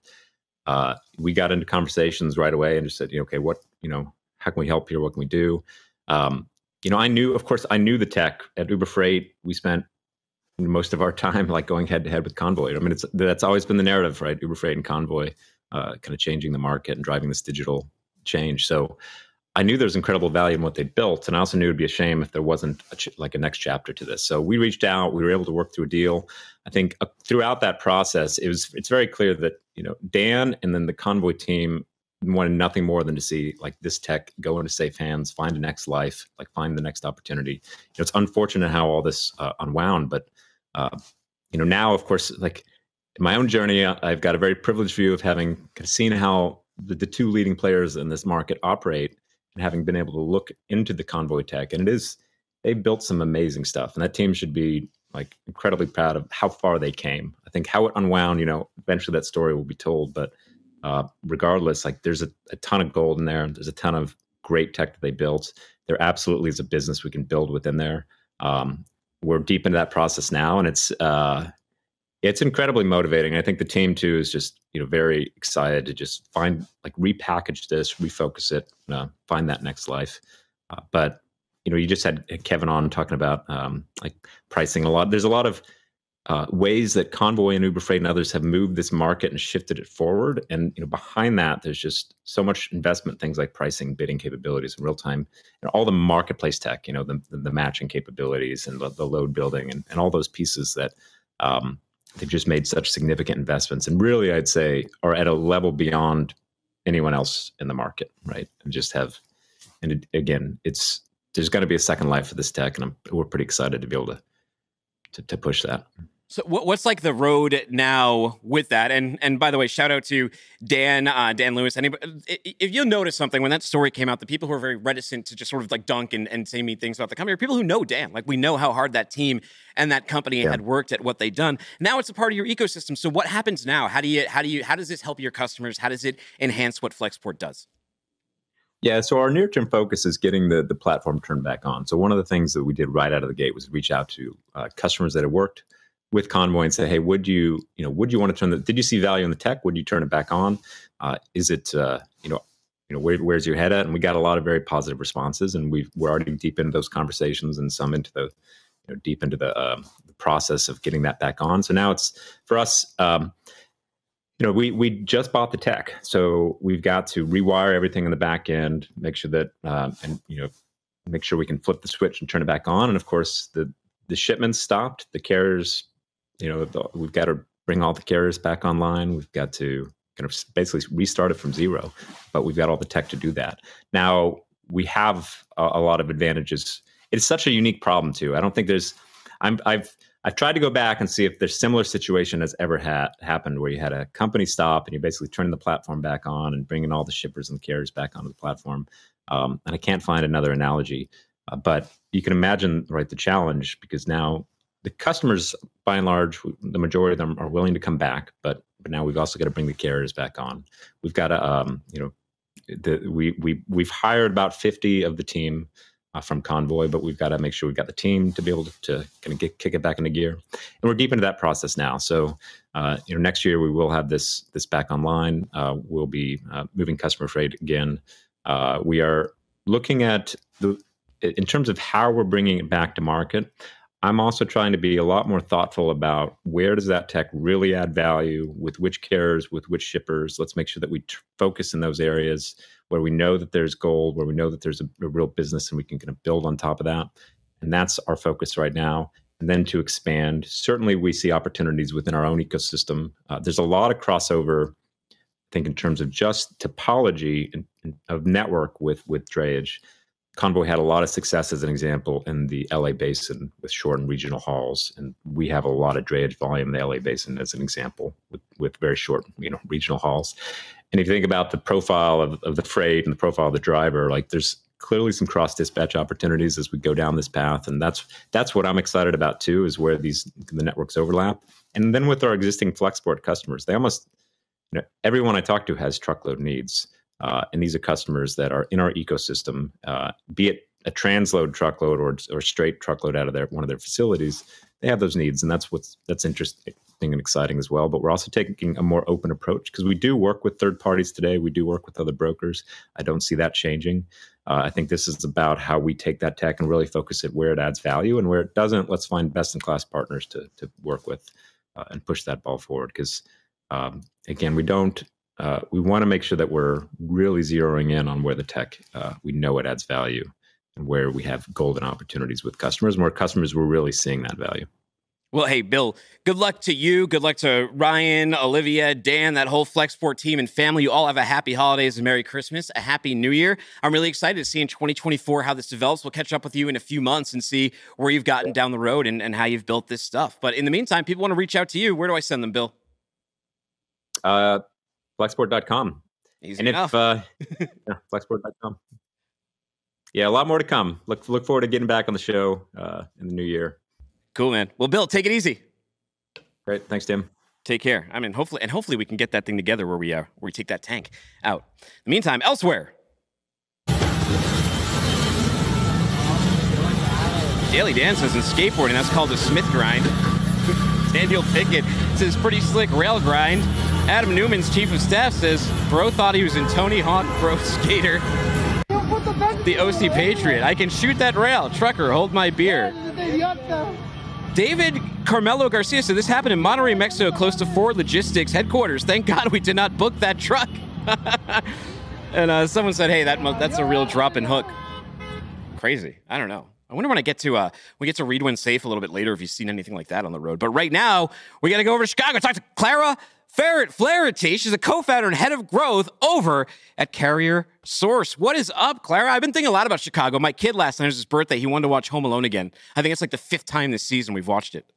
uh, we got into conversations right away and just said, you know, okay, what you know, how can we help here? What can we do? Um, you know, I knew, of course, I knew the tech at Uber Freight. We spent most of our time like going head to head with Convoy. I mean, it's that's always been the narrative, right? Uber Freight and Convoy, uh, kind of changing the market and driving this digital change. So I knew there was incredible value in what they built, and I also knew it'd be a shame if there wasn't a ch- like a next chapter to this. So we reached out. We were able to work through a deal. I think uh, throughout that process, it was it's very clear that you know Dan and then the Convoy team wanted nothing more than to see like this tech go into safe hands, find a next life, like find the next opportunity. You know, it's unfortunate how all this uh, unwound, but uh, you know now, of course, like in my own journey, I've got a very privileged view of having kind of seen how the, the two leading players in this market operate and having been able to look into the convoy tech and it is they built some amazing stuff and that team should be like incredibly proud of how far they came. I think how it unwound you know eventually that story will be told but uh, regardless like there's a, a ton of gold in there there's a ton of great tech that they built. There absolutely is a business we can build within there. Um, we're deep into that process now and it's uh, it's incredibly motivating. I think the team too is just you know very excited to just find like repackage this, refocus it, find that next life. Uh, but you know, you just had Kevin on talking about um, like pricing a lot. There's a lot of uh, ways that Convoy and Uber Freight and others have moved this market and shifted it forward. And you know, behind that, there's just so much investment, things like pricing, bidding capabilities in real time, and all the marketplace tech. You know, the the, the matching capabilities and the, the, load building and, and all those pieces that um, they've just made such significant investments. And really i'd say are at a level beyond anyone else in the market right? And just have and it, again it's there's going to be a second life for this tech and I'm, we're pretty excited to be able to to, to push that so what's like the road now with that? And and by the way, shout out to Dan, uh, Dan Lewis. Anybody, if you'll notice something when that story came out, the people who are very reticent to just sort of like dunk and, and say mean things about the company are people who know Dan. Like we know how hard that team and that company yeah. had worked at what they'd done. Now it's a part of your ecosystem. So what happens now? How do you how do you how does this help your customers? How does it enhance what Flexport does? Yeah, so our near term focus is getting the the platform turned back on. So one of the things that we did right out of the gate was reach out to uh, customers that had worked with Convoy and say, hey, would you, you know, would you want to turn the, did you see value in the tech? Would you turn it back on? Uh, is it, uh, you know, you know, where, where's your head at? And we got a lot of very positive responses and we we're already deep into those conversations and some into the, you know, deep into the, um, the process of getting that back on. So now it's for us, um, you know, we we just bought the tech, so we've got to rewire everything in the back end, make sure that, um, and you know, make sure we can flip the switch and turn it back on. And of course, the the shipments stopped, the carriers you know, we've got to bring all the carriers back online. We've got to kind of basically restart it from zero, but we've got all the tech to do that. Now we have a, a lot of advantages. It's such a unique problem too. I don't think there's. I'm, I've I've tried to go back and see if there's similar situation has ever had happened where you had a company stop and you're basically turning the platform back on and bringing all the shippers and the carriers back onto the platform. Um, and I can't find another analogy, uh, but you can imagine right the challenge because now the customers, by and large, the majority of them are willing to come back, but but now we've also got to bring the carriers back on. We've got to, um, you know, the, we we we've hired about fifty of the team uh, from Convoy, but we've got to make sure we've got the team to be able to, to kind of get, kick it back into gear, and we're deep into that process now. So, uh, you know, next year we will have this this back online. Uh, we'll be uh, moving customer freight again. Uh, we are looking at the in terms of how we're bringing it back to market. I'm also trying to be a lot more thoughtful about where does that tech really add value with which carriers, with which shippers. Let's make sure that we focus in those areas where we know that there's gold, where we know that there's a, a real business and we can kind of build on top of that. And that's our focus right now. And then to expand, certainly we see opportunities within our own ecosystem. Uh, there's a lot of crossover, I think, in terms of just topology and, and of network with with drayage. Convoy had a lot of success as an example in the LA basin with short and regional hauls, and we have a lot of drayage volume in the LA basin as an example with, with very short, you know, regional hauls. And if you think about the profile of, of the freight and the profile of the driver, like there's clearly some cross dispatch opportunities as we go down this path, and that's that's what I'm excited about too, is where these the networks overlap. And then with our existing Flexport customers, they almost you know, everyone I talk to has truckload needs. Uh, and these are customers that are in our ecosystem, uh, be it a transload truckload or, or straight truckload out of their one of their facilities. They have those needs, and that's what's that's interesting and exciting as well. But we're also taking a more open approach because we do work with third parties today. We do work with other brokers. I don't see that changing. Uh, I think this is about how we take that tech and really focus it where it adds value, and where it doesn't, let's find best in class partners to to work with uh, and push that ball forward. Because um, again, we don't uh, we want to make sure that we're really zeroing in on where the tech uh, we know it adds value and where we have golden opportunities with customers and where customers we're really seeing that value well, hey, Bill, good luck to you. Good luck to Ryan, Olivia, Dan, that whole Flexport team and family. You all have a happy holidays and Merry Christmas, a happy New Year. I'm really excited to see in 2024 how this develops. We'll catch up with you in a few months and see where you've gotten down the road and, and how you've built this stuff. But in the meantime, people want to reach out to you. Where do I send them, Bill? Uh, flexport.com. Easy and enough. if uh, yeah, flexport.com. Yeah, a lot more to come. Look look forward to getting back on the show uh, in the new year. Cool, man. Well, Bill, take it easy. Great, thanks, Tim. Take care. I mean, hopefully, and hopefully, we can get that thing together where we uh, where we take that tank out. In the meantime, elsewhere. Daily Dan says in skateboarding, that's called a Smith grind. Daniel Pickett says pretty slick rail grind. Adam Newman's chief of staff says bro thought he was in Tony Hawk Pro Skater. The OC Patriot. I can shoot that rail. Trucker, hold my beer. David Carmelo Garcia said this happened in Monterrey, Mexico, close to Ford Logistics headquarters. Thank God we did not book that truck. and uh, someone said, "Hey, that that's a real drop and hook." Crazy. I don't know. I wonder when I get to uh, we get to read when safe a little bit later if you've seen anything like that on the road. But right now, we got to go over to Chicago. Talk to Clara Ferret Flaherty. She's a co-founder and head of growth over at Carrier Source. What is up, Clara? I've been thinking a lot about Chicago. My kid last night was his birthday. He wanted to watch Home Alone again. I think it's like the fifth time this season we've watched it.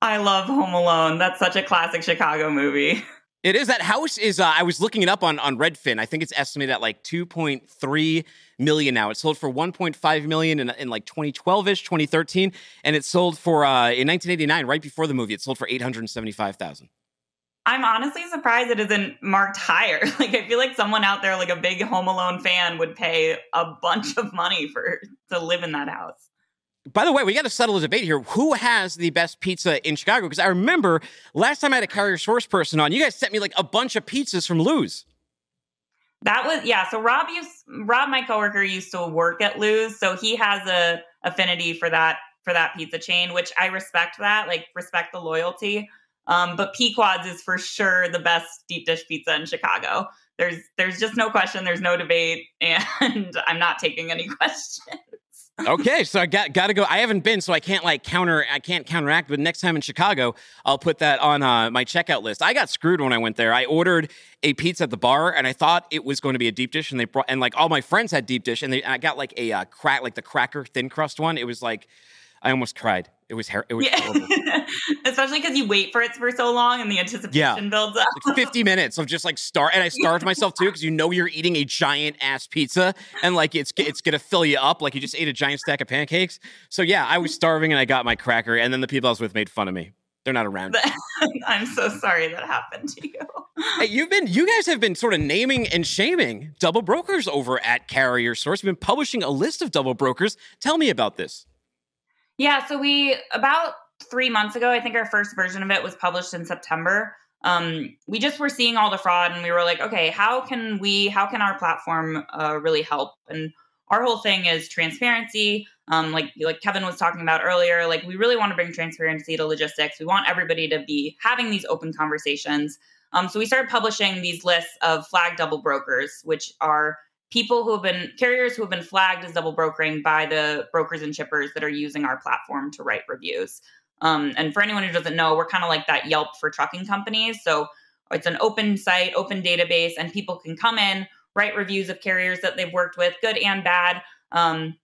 I love Home Alone. That's such a classic Chicago movie. It is. That house is. Uh, I was looking it up on on Redfin. I think it's estimated at like 2.3 million now. It sold for 1.5 million in, in like 2012 ish, 2013, and it sold for uh, in 1989, right before the movie. It sold for 875,000. I'm honestly surprised it isn't marked higher. Like I feel like someone out there, like a big Home Alone fan, would pay a bunch of money for to live in that house. By the way, we got to settle a debate here. Who has the best pizza in Chicago? Because I remember last time I had a CarrierSource person on, you guys sent me like a bunch of pizzas from Lou's. That was yeah. So Rob used Rob, my coworker, used to work at Lou's, so he has a affinity for that for that pizza chain, which I respect. That like respect the loyalty. Um, but Pequod's is for sure the best deep dish pizza in Chicago. There's there's just no question. There's no debate, and I'm not taking any questions okay, so I got got to go. I haven't been, so I can't like counter. I can't counteract. But next time in Chicago, I'll put that on uh, my checkout list. I got screwed when I went there. I ordered a pizza at the bar, and I thought it was going to be a deep dish, and they brought and like all my friends had deep dish, and, they, and I got like a uh, crack, like the cracker thin crust one. It was like I almost cried. It was her- it was yeah. Especially because you wait for it for so long and the anticipation yeah. builds up. like 50 minutes of just like start and I starved myself too because you know you're eating a giant ass pizza and like it's it's gonna fill you up like you just ate a giant stack of pancakes. So yeah, I was starving and I got my cracker and then the people I was with made fun of me. They're not around. I'm so sorry that happened to you. Hey, you've been you guys have been sort of naming and shaming double brokers over at CarrierSource. You've been publishing a list of double brokers. Tell me about this. Yeah, so we about three months ago, I think our first version of it was published in September. Um, we just were seeing all the fraud, and we were like, okay, how can we, how can our platform uh, really help? And our whole thing is transparency. Um, like like Kevin was talking about earlier, like we really want to bring transparency to logistics. We want everybody to be having these open conversations. Um, so we started publishing these lists of flag double brokers, which are people who have been carriers who have been flagged as double brokering by the brokers and shippers that are using our platform to write reviews. Um, and for anyone who doesn't know, we're kind of like that Yelp for trucking companies. So it's an open site, open database, and people can come in, write reviews of carriers that they've worked with, good and bad, um,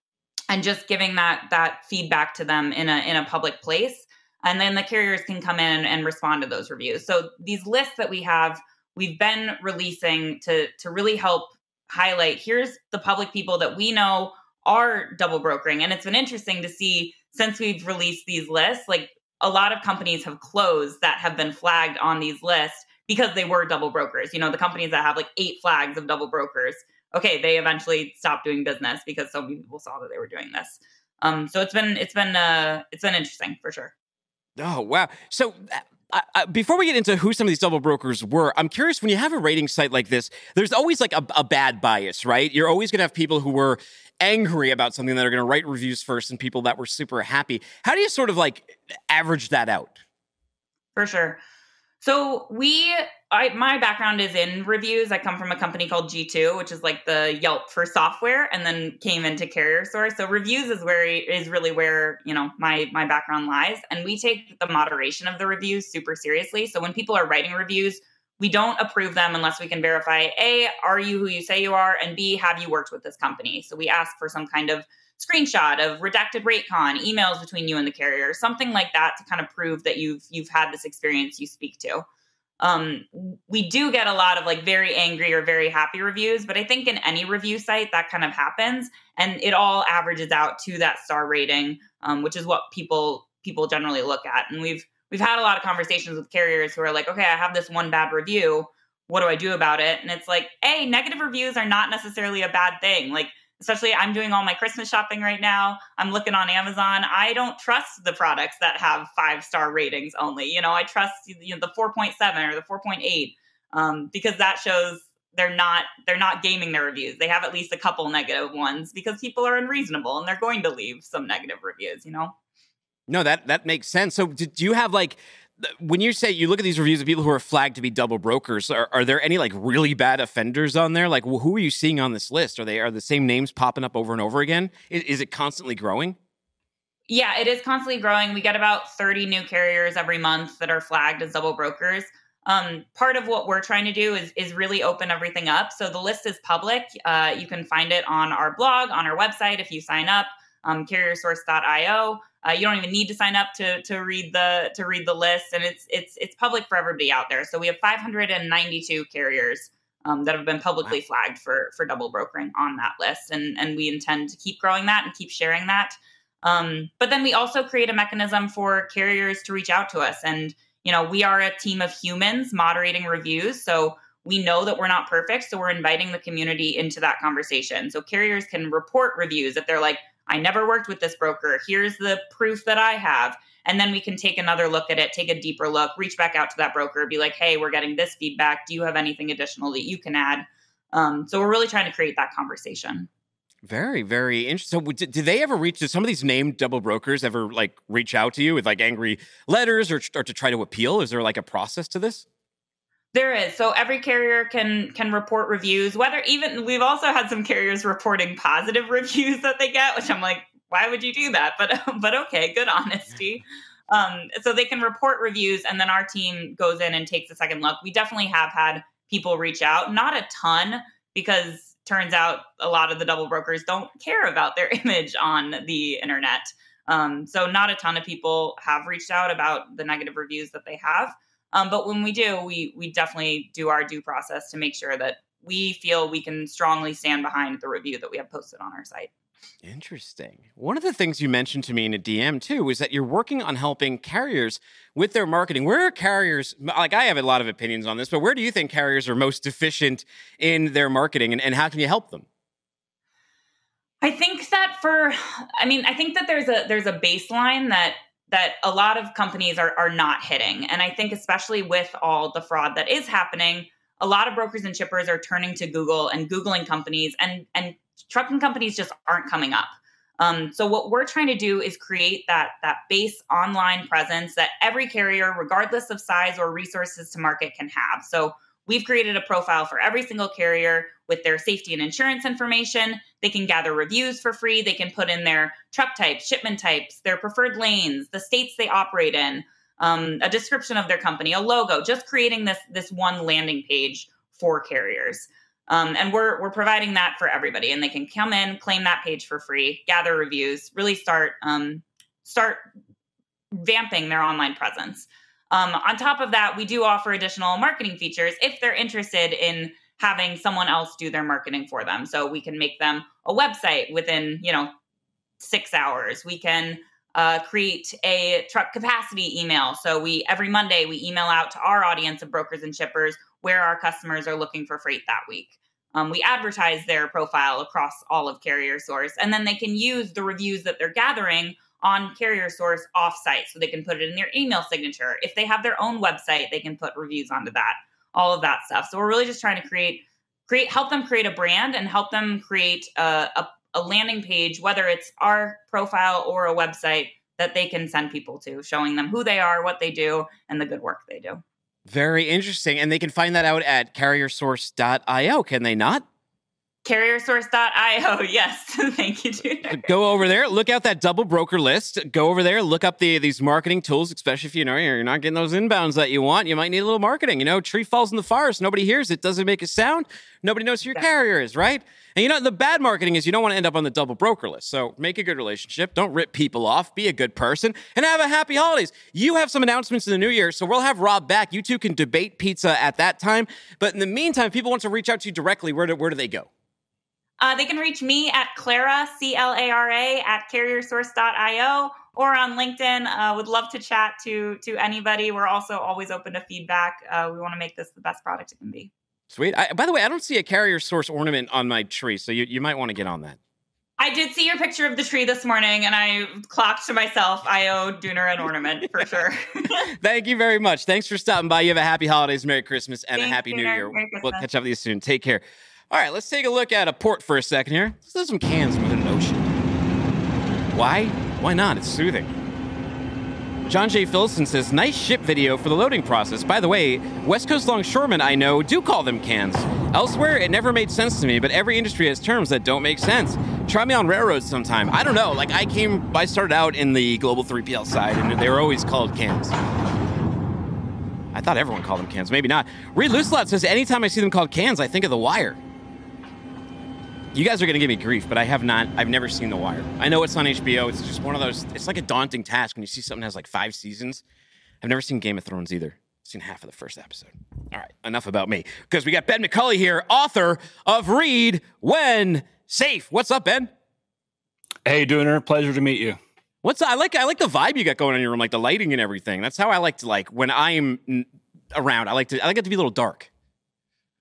and just giving that that feedback to them in a in a public place. And then the carriers can come in and respond to those reviews. So these lists that we have, we've been releasing to to really help highlight. Here's the public people that we know are double brokering, and it's been interesting to see since we've released these lists, like a lot of companies have closed that have been flagged on these lists because they were double brokers. You know, the companies that have like eight flags of double brokers, okay, they eventually stopped doing business because so many people saw that they were doing this. Um, so it's been it's been uh, it's been interesting for sure. Oh wow! So. Uh, uh, before we get into who some of these double brokers were, I'm curious when you have a rating site like this, there's always like a, a bad bias, right? You're always going to have people who were angry about something that are going to write reviews first and people that were super happy. How do you sort of like average that out? For sure. So we I my background is in reviews. I come from a company called G2, which is like the Yelp for software and then came into CarrierSource. So reviews is where is really where, you know, my my background lies and we take the moderation of the reviews super seriously. So when people are writing reviews, we don't approve them unless we can verify A, are you who you say you are? And B, have you worked with this company? So we ask for some kind of screenshot of redacted rate con, emails between you and the carrier, something like that to kind of prove that you've you've had this experience you speak to. Um, we do get a lot of like very angry or very happy reviews, but I think in any review site that kind of happens, and it all averages out to that star rating, um, which is what people people generally look at. And we've we've had a lot of conversations with carriers who are like, okay, I have this one bad review. What do I do about it? And it's like, hey, negative reviews are not necessarily a bad thing. Like, especially I'm doing all my Christmas shopping right now. I'm looking on Amazon. I don't trust the products that have five star ratings only. You know, I trust you know, the 4.7 or the 4.8 um, because that shows they're not they're not gaming their reviews. They have at least a couple negative ones because people are unreasonable and they're going to leave some negative reviews. You know. No, that that makes sense. So, do you have like when you say you look at these reviews of people who are flagged to be double brokers? Are, are there any like really bad offenders on there? Like, who are you seeing on this list? Are they are the same names popping up over and over again? Is, is it constantly growing? Yeah, it is constantly growing. We get about 30 new carriers every month that are flagged as double brokers. Um, part of what we're trying to do is is really open everything up. So the list is public. Uh, you can find it on our blog, on our website if you sign up um, carriersource.io. Uh, you don't even need to sign up to to read the to read the list, and it's it's it's public for everybody out there. So we have 592 carriers um, that have been publicly wow. flagged for for double brokering on that list, and and we intend to keep growing that and keep sharing that. Um, but then we also create a mechanism for carriers to reach out to us, and you know we are a team of humans moderating reviews, so we know that we're not perfect, so we're inviting the community into that conversation. So carriers can report reviews if they're like, I never worked with this broker. Here's the proof that I have. And then we can take another look at it, take a deeper look, reach back out to that broker, be like, hey, we're getting this feedback. Do you have anything additional that you can add? Um, so we're really trying to create that conversation. Very, very interesting. So, did, did they ever reach? Did some of these named double brokers ever like reach out to you with like angry letters or, or to try to appeal? Is there like a process to this? There is. So every carrier can can report reviews. Whether even we've also had some carriers reporting positive reviews that they get, which I'm like, why would you do that? But but okay, good honesty. Um, so they can report reviews, and then our team goes in and takes a second look. We definitely have had people reach out, not a ton, because turns out a lot of the double brokers don't care about their image on the internet. Um, so not a ton of people have reached out about the negative reviews that they have. Um, but when we do, we we definitely do our due process to make sure that we feel we can strongly stand behind the review that we have posted on our site. Interesting. One of the things you mentioned to me in a DM too is that you're working on helping carriers with their marketing. Where are carriers, like I have a lot of opinions on this, but where do you think carriers are most deficient in their marketing and, and how can you help them? I think that for, I mean, I think that there's a there's a baseline that that a lot of companies are, are not hitting. And I think, especially with all the fraud that is happening, a lot of brokers and shippers are turning to Google and Googling companies, and, and trucking companies just aren't coming up. Um, so what we're trying to do is create that that base online presence that every carrier, regardless of size or resources to market, can have. So we've created a profile for every single carrier with their safety and insurance information. They can gather reviews for free. They can put in their truck types, shipment types, their preferred lanes, the states they operate in, um, a description of their company, a logo. Just creating this this one landing page for carriers. Um, and we're we're providing that for everybody, and they can come in, claim that page for free, gather reviews, really start um, start vamping their online presence. Um, on top of that, we do offer additional marketing features if they're interested in having someone else do their marketing for them. So we can make them a website within you know six hours. We can uh, create a truck capacity email. So we every Monday we email out to our audience of brokers and shippers where our customers are looking for freight that week. Um, we advertise their profile across all of CarrierSource, and then they can use the reviews that they're gathering on CarrierSource offsite. So they can put it in their email signature. If they have their own website, they can put reviews onto that. All of that stuff. So we're really just trying to create create help them create a brand and help them create a, a, a landing page, whether it's our profile or a website that they can send people to, showing them who they are, what they do, and the good work they do. Very interesting. And they can find that out at carriersource.io, can they not? carriersource.io yes thank you dude. go over there look out that double broker list. Go over there look up the these marketing tools especially if you know you're not getting those inbounds that you want. You might need a little marketing you know tree falls in the forest nobody hears it doesn't make a sound nobody knows who your carrier is right? And you know the bad marketing is you don't want to end up on the double broker list so make a good relationship don't rip people off be a good person and have a happy holidays. You have some announcements in the new year so we'll have rob back. You two can debate pizza at that time but in the meantime if people want to reach out to you directly where do, where do they go uh, they can reach me at Clara, C L A R A, at carriersource.io or on LinkedIn. Uh, would love to chat to to anybody. We're also always open to feedback. Uh, we want to make this the best product it can be. Sweet. I, by the way, I don't see a CarrierSource ornament on my tree, so you, you might want to get on that. I did see your picture of the tree this morning, and I clocked to myself, I owe Dooner an ornament for sure. Thank you very much. Thanks for stopping by. You have a happy holidays, Merry Christmas, and Thanks, a Happy New Year. We'll catch up with you soon. Take care. All right, let's take a look at a port for a second here. Let's do some cans with an ocean. Why? Why not? It's soothing. John J. Philson says, nice ship video for the loading process. By the way, West Coast longshoremen I know do call them cans. Elsewhere, it never made sense to me, but every industry has terms that don't make sense. Try me on railroads sometime. I don't know. Like, I came, I started out in the Global 3PL side, and they were always called cans. I thought everyone called them cans. Maybe not. Reed Looselot says, anytime I see them called cans, I think of The Wire. You guys are going to give me grief, but I have not, I've never seen The Wire. I know it's on HBO. It's just one of those, it's like a daunting task when you see something that has like five seasons. I've never seen Game of Thrones either. I've seen half of the first episode. All right, enough about me. Because we got Ben McCulley here, author of Read When Safe. What's up, Ben? Hey, Dooner, pleasure to meet you. What's I like? I like the vibe you got going on in your room, like the lighting and everything. That's how I like to like when I'm around. I like to I like it to be a little dark.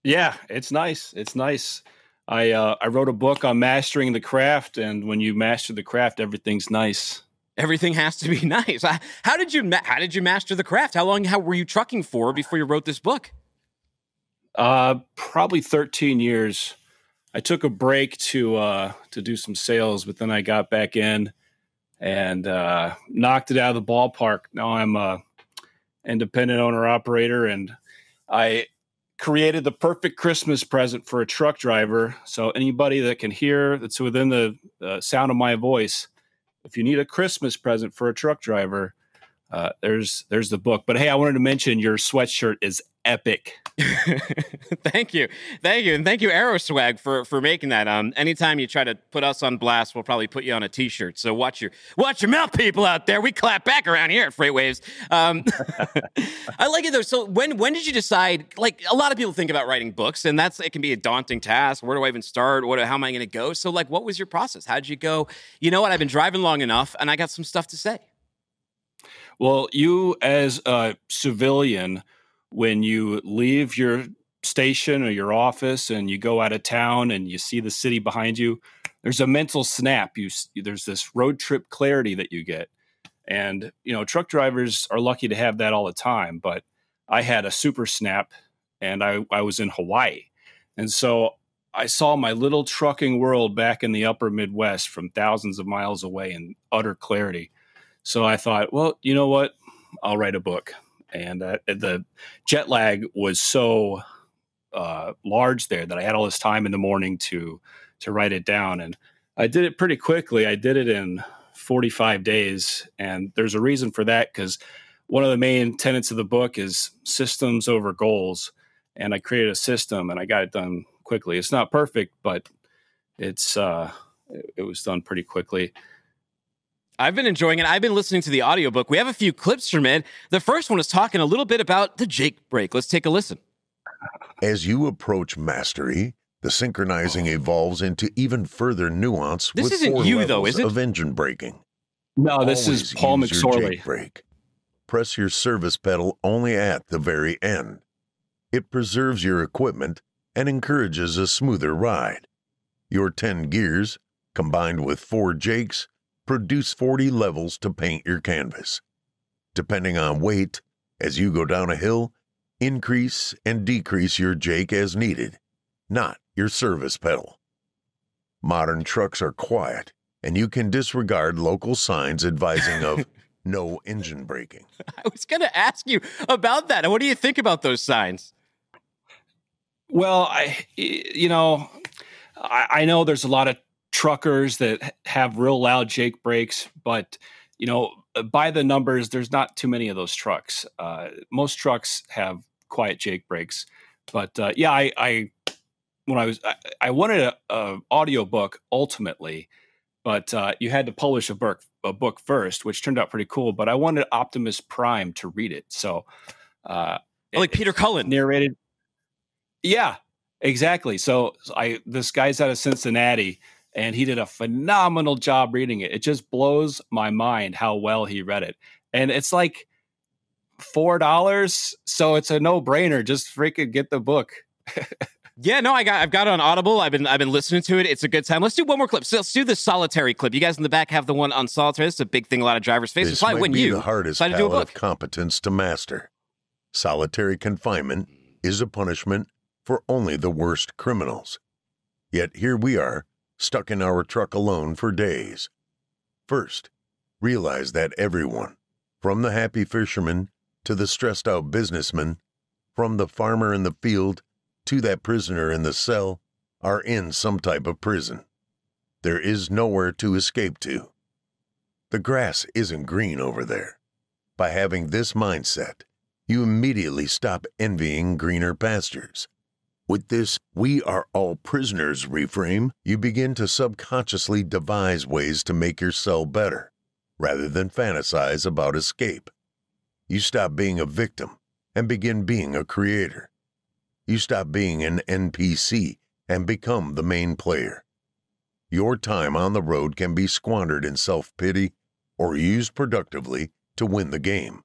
Yeah, it's nice. It's nice. I uh, I wrote a book on mastering the craft, and when you master the craft, everything's nice. Everything has to be nice. How did you ma- How did you master the craft? How long? How were you trucking for before you wrote this book? Uh, probably 13 years. I took a break to uh, to do some sales, but then I got back in and uh, knocked it out of the ballpark. Now I'm a independent owner operator, and I created the perfect Christmas present for a truck driver. So anybody that can hear that's within the uh, sound of my voice, if you need a Christmas present for a truck driver, uh, there's there's the book. But hey, I wanted to mention your sweatshirt is epic. thank you, thank you, and thank you, Aeroswag, for for making that. Um, anytime you try to put us on blast, we'll probably put you on a T-shirt. So watch your watch your mouth, people out there. We clap back around here at FreightWaves. Um, I like it though. So when when did you decide? Like a lot of people think about writing books, and that's it can be a daunting task. Where do I even start? What how am I going to go? So like, what was your process? How did you go? You know what? I've been driving long enough, and I got some stuff to say. Well, you as a civilian, when you leave your station or your office and you go out of town and you see the city behind you, there's a mental snap. You there's this road trip clarity that you get, and you know truck drivers are lucky to have that all the time. But I had a super snap and I, I was in Hawaii. And so I saw my little trucking world back in the upper Midwest from thousands of miles away in utter clarity. So I thought, well, you know what? I'll write a book. And uh, the jet lag was so uh, large there that I had all this time in the morning to to write it down. And I did it pretty quickly. I did it in 45 days. And there's a reason for that because one of the main tenets of the book is systems over goals. And I created a system and I got it done quickly. It's not perfect, but it's uh, it was done pretty quickly. I've been enjoying it. I've been listening to the audiobook. We have a few clips from it. The first one is talking a little bit about the Jake brake. Let's take a listen. As you approach mastery, the synchronizing oh. evolves into even further nuance This with isn't four you, though, levels is it? of engine braking. No, this Always is Paul use your McSorley. Jake brake. Press your service pedal only at the very end. It preserves your equipment and encourages a smoother ride. Your 10 gears, combined with four jakes, produce 40 levels to paint your canvas. Depending on weight, as you go down a hill, increase and decrease your jake as needed, not your service pedal. Modern trucks are quiet, and you can disregard local signs advising of no engine braking. I was going to ask you about that. What do you think about those signs? Well, I, you know, I, I know there's a lot of truckers that have real loud Jake brakes, but you know, by the numbers, there's not too many of those trucks. Uh, most trucks have quiet Jake brakes, but uh, yeah, I, I when I was I, I wanted a, a audio book ultimately, but uh, you had to publish a book a book first, which turned out pretty cool. But I wanted Optimus Prime to read it, so uh, Oh, like Peter Cullen. narrated. Yeah, exactly. So I this guy's out of Cincinnati, and he did a phenomenal job reading it. It just blows my mind how well he read it, and it's like four dollars, so it's a no brainer. Just freaking get the book. Yeah, no, I got I've got it on Audible. I've been I've been listening to it. It's a good time. Let's do one more clip. So let's do the solitary clip. You guys in the back have the one on solitary. It's a big thing a lot of drivers face. It's This might when be you the hardest decide to do a palette book. of competence to master. Solitary confinement is a punishment for only the worst criminals. Yet here we are, stuck in our truck alone for days. First, realize that everyone, from the happy fisherman to the stressed out businessman, from the farmer in the field to that prisoner in the cell, are in some type of prison. There is nowhere to escape to. The grass isn't green over there. By having this mindset, you immediately stop envying greener pastures. With this, we are all prisoners reframe, you begin to subconsciously devise ways to make your cell better, rather than fantasize about escape. You stop being a victim and begin being a creator. You stop being an NPC and become the main player. Your time on the road can be squandered in self pity or used productively to win the game.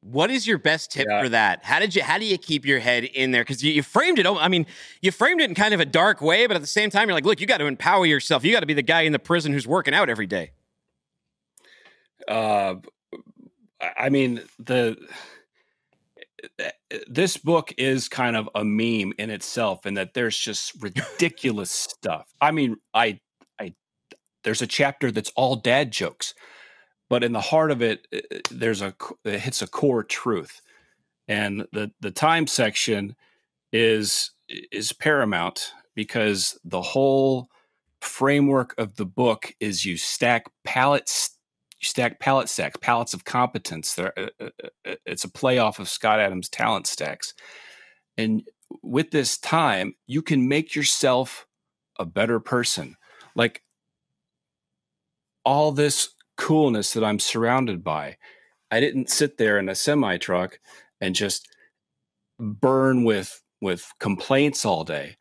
What is your best tip Yeah. for that? How did you how do you keep your head in there? Because you, you framed it. oh, I mean, you framed it in kind of a dark way, but at the same time, you're like, look, you got to empower yourself. You got to be the guy in the prison who's working out every day. uh I- i mean the this book is kind of a meme in itself and that there's just ridiculous stuff i mean i i there's a chapter that's all dad jokes but in the heart of it there's a it hits a core truth and the the time section is is paramount because the whole framework of the book is you stack pallets you stack pallet stacks, pallets of competence. There, uh, uh, uh, it's a play off of Scott Adams' talent stacks. And with this time, you can make yourself a better person. Like all this coolness that I'm surrounded by, I didn't sit there in a semi truck and just burn with with complaints all day.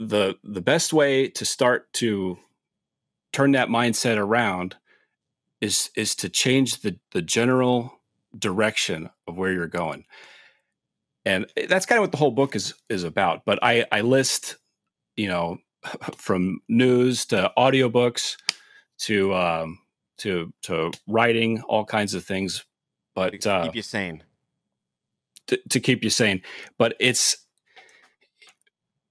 The the best way to start to turn that mindset around is is to change the the general direction of where you're going and that's kind of what the whole book is is about but i i list you know from news to audiobooks to um to to writing all kinds of things but uh keep you sane. to, to keep you sane. But it's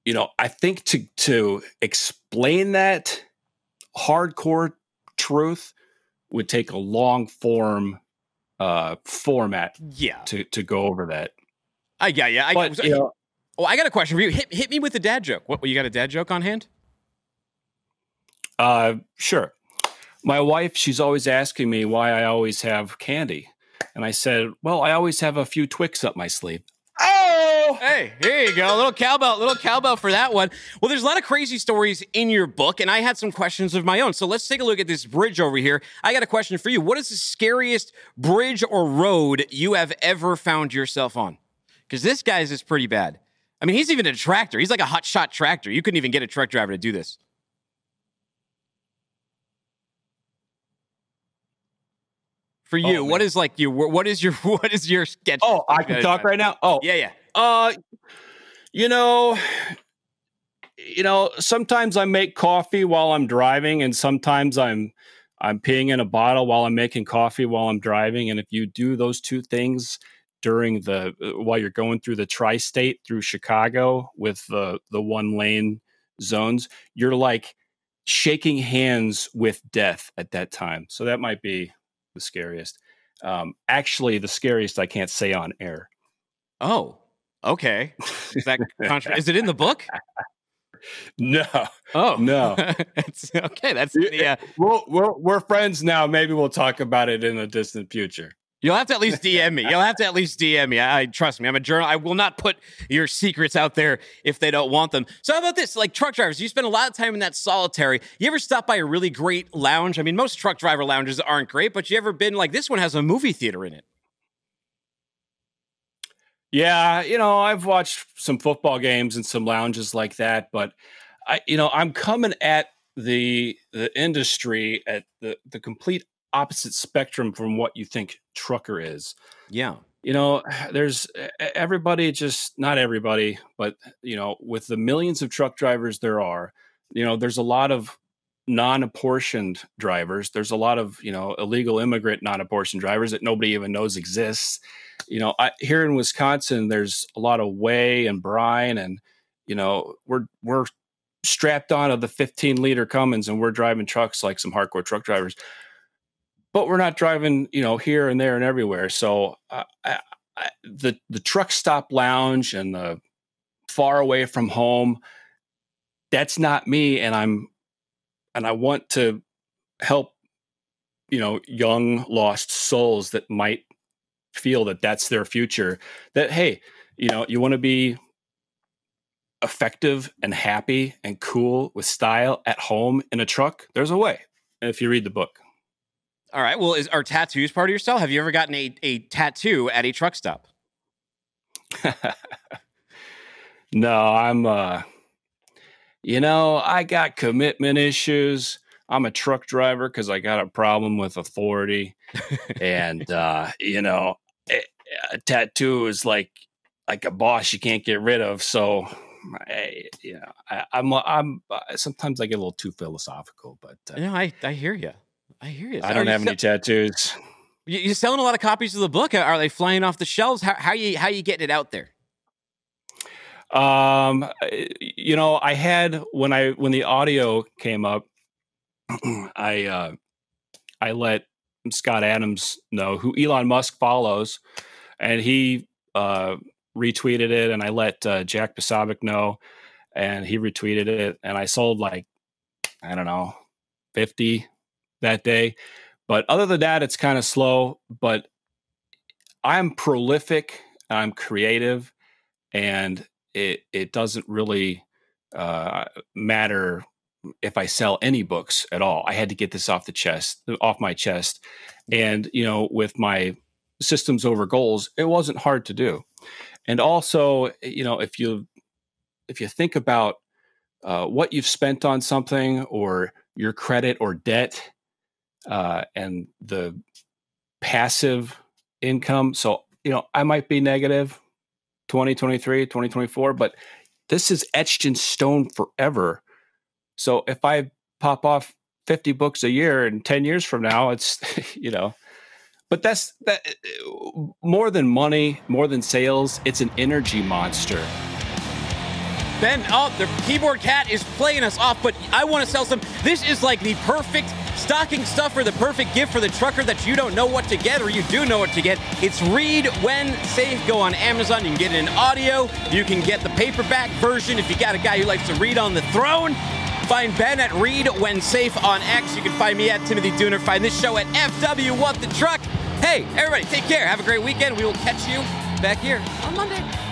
you know, I think to to explain that hardcore truth would take a long form uh format Yeah. to to go over that. I yeah, yeah. I, But you know, oh, I got a question for you. Hit, hit me with a dad joke. What you got a dad joke on hand? Uh, sure. My wife, she's always asking me why I always have candy. And I said, well, I always have a few Twix up my sleeve. Oh! Hey, here you go. A little cowbell, little cowbell for that one. Well, there's a lot of crazy stories in your book, and I had some questions of my own. So let's take a look at this bridge over here. I got a question for you. What is the scariest bridge or road you have ever found yourself on? Because this guy's is pretty bad. I mean, he's even a tractor. He's like a hot shot tractor. You couldn't even get a truck driver to do this. For you, Oh, what is like you? What is your what is your sketch? Oh, I can talk right now? Oh, Yeah, yeah. Uh, you know, you know, sometimes I make coffee while I'm driving, and sometimes I'm I'm peeing in a bottle while I'm making coffee while I'm driving. And if you do those two things during the uh, while you're going through the tri-state through Chicago with the the one lane zones, you're like shaking hands with death at that time. So that might be the scariest. Um, actually, the scariest I can't say on air. Oh, okay. Is that contra- is it in the book? No, Oh No. it's okay. That's yeah. uh, we're, we're, we're friends now. Maybe we'll talk about it in the distant future. You'll have to at least DM me. You'll have to at least DM me. I, I trust me. I'm a journal. I will not put your secrets out there if they don't want them. So how about this? Like truck drivers, you spend a lot of time in that solitary. You ever stop by a really great lounge? I mean, most truck driver lounges aren't great, but you ever been like this one has a movie theater in it? Yeah, you know, I've watched some football games and some lounges like that, but I, you know, I'm coming at the the industry at the the complete opposite spectrum from what you think trucker is. Yeah. you know there's everybody just not everybody but you know with the millions of truck drivers there are you know there's a lot of non-apportioned drivers there's a lot of you know illegal immigrant non-apportioned drivers that nobody even knows exists you know I, here in wisconsin there's a lot of whey and brine and you know we're we're strapped on of the 15 liter Cummins and we're driving trucks like some hardcore truck drivers but we're not driving, you know, here and there and everywhere. So uh, I, I, the the truck stop lounge and the far away from home, that's not me. And I'm and I want to help, you know, young lost souls that might feel that that's their future. That hey, you know, you want to be effective and happy and cool with style at home in a truck. There's a way if you read the book. All right. Well, is are tattoos part of your style? Have you ever gotten a, a tattoo at a truck stop? no, I'm uh you know, I got commitment issues. I'm a truck driver cuz I got a problem with authority and uh you know, a, a tattoo is like like a boss you can't get rid of. So I, you know, I, I'm I'm uh, sometimes I get a little too philosophical, but uh, Yeah, I, I hear you. I hear you. I don't have any tattoos. You're selling a lot of copies of the book? Are they flying off the shelves? How, how you how you getting it out there? Um, you know, I had when I when the audio came up, I uh, I let Scott Adams know who Elon Musk follows, and he uh, retweeted it, and I let uh, Jack Posobiec know, and he retweeted it, and I sold like I don't know fifty that day, but other than that, it's kind of slow. But I'm prolific, I'm creative, and it it doesn't really uh, matter if I sell any books at all. I had to get this off the chest, off my chest, and you know, with my systems over goals, it wasn't hard to do. And also, you know, if you if you think about uh, what you've spent on something or your credit or debt, uh, and the passive income, so you know, I might be negative 2023, 2024, but this is etched in stone forever. So if I pop off 50 books a year and 10 years from now, it's, you know, But that's that more than money, more than sales. It's an energy monster. Ben, oh, the keyboard cat is playing us off, but I want to sell some. This is like the perfect stocking stuffer, the perfect gift for the trucker that you don't know what to get or you do know what to get. It's Read When Safe. Go on Amazon. You can get it in audio. You can get the paperback version if you got a guy who likes to read on the throne. Find Ben at Read When Safe on X. You can find me at Timothy Dooner. Find this show at FW What the Truck. Hey, everybody, take care. Have a great weekend. We will catch you back here on Monday.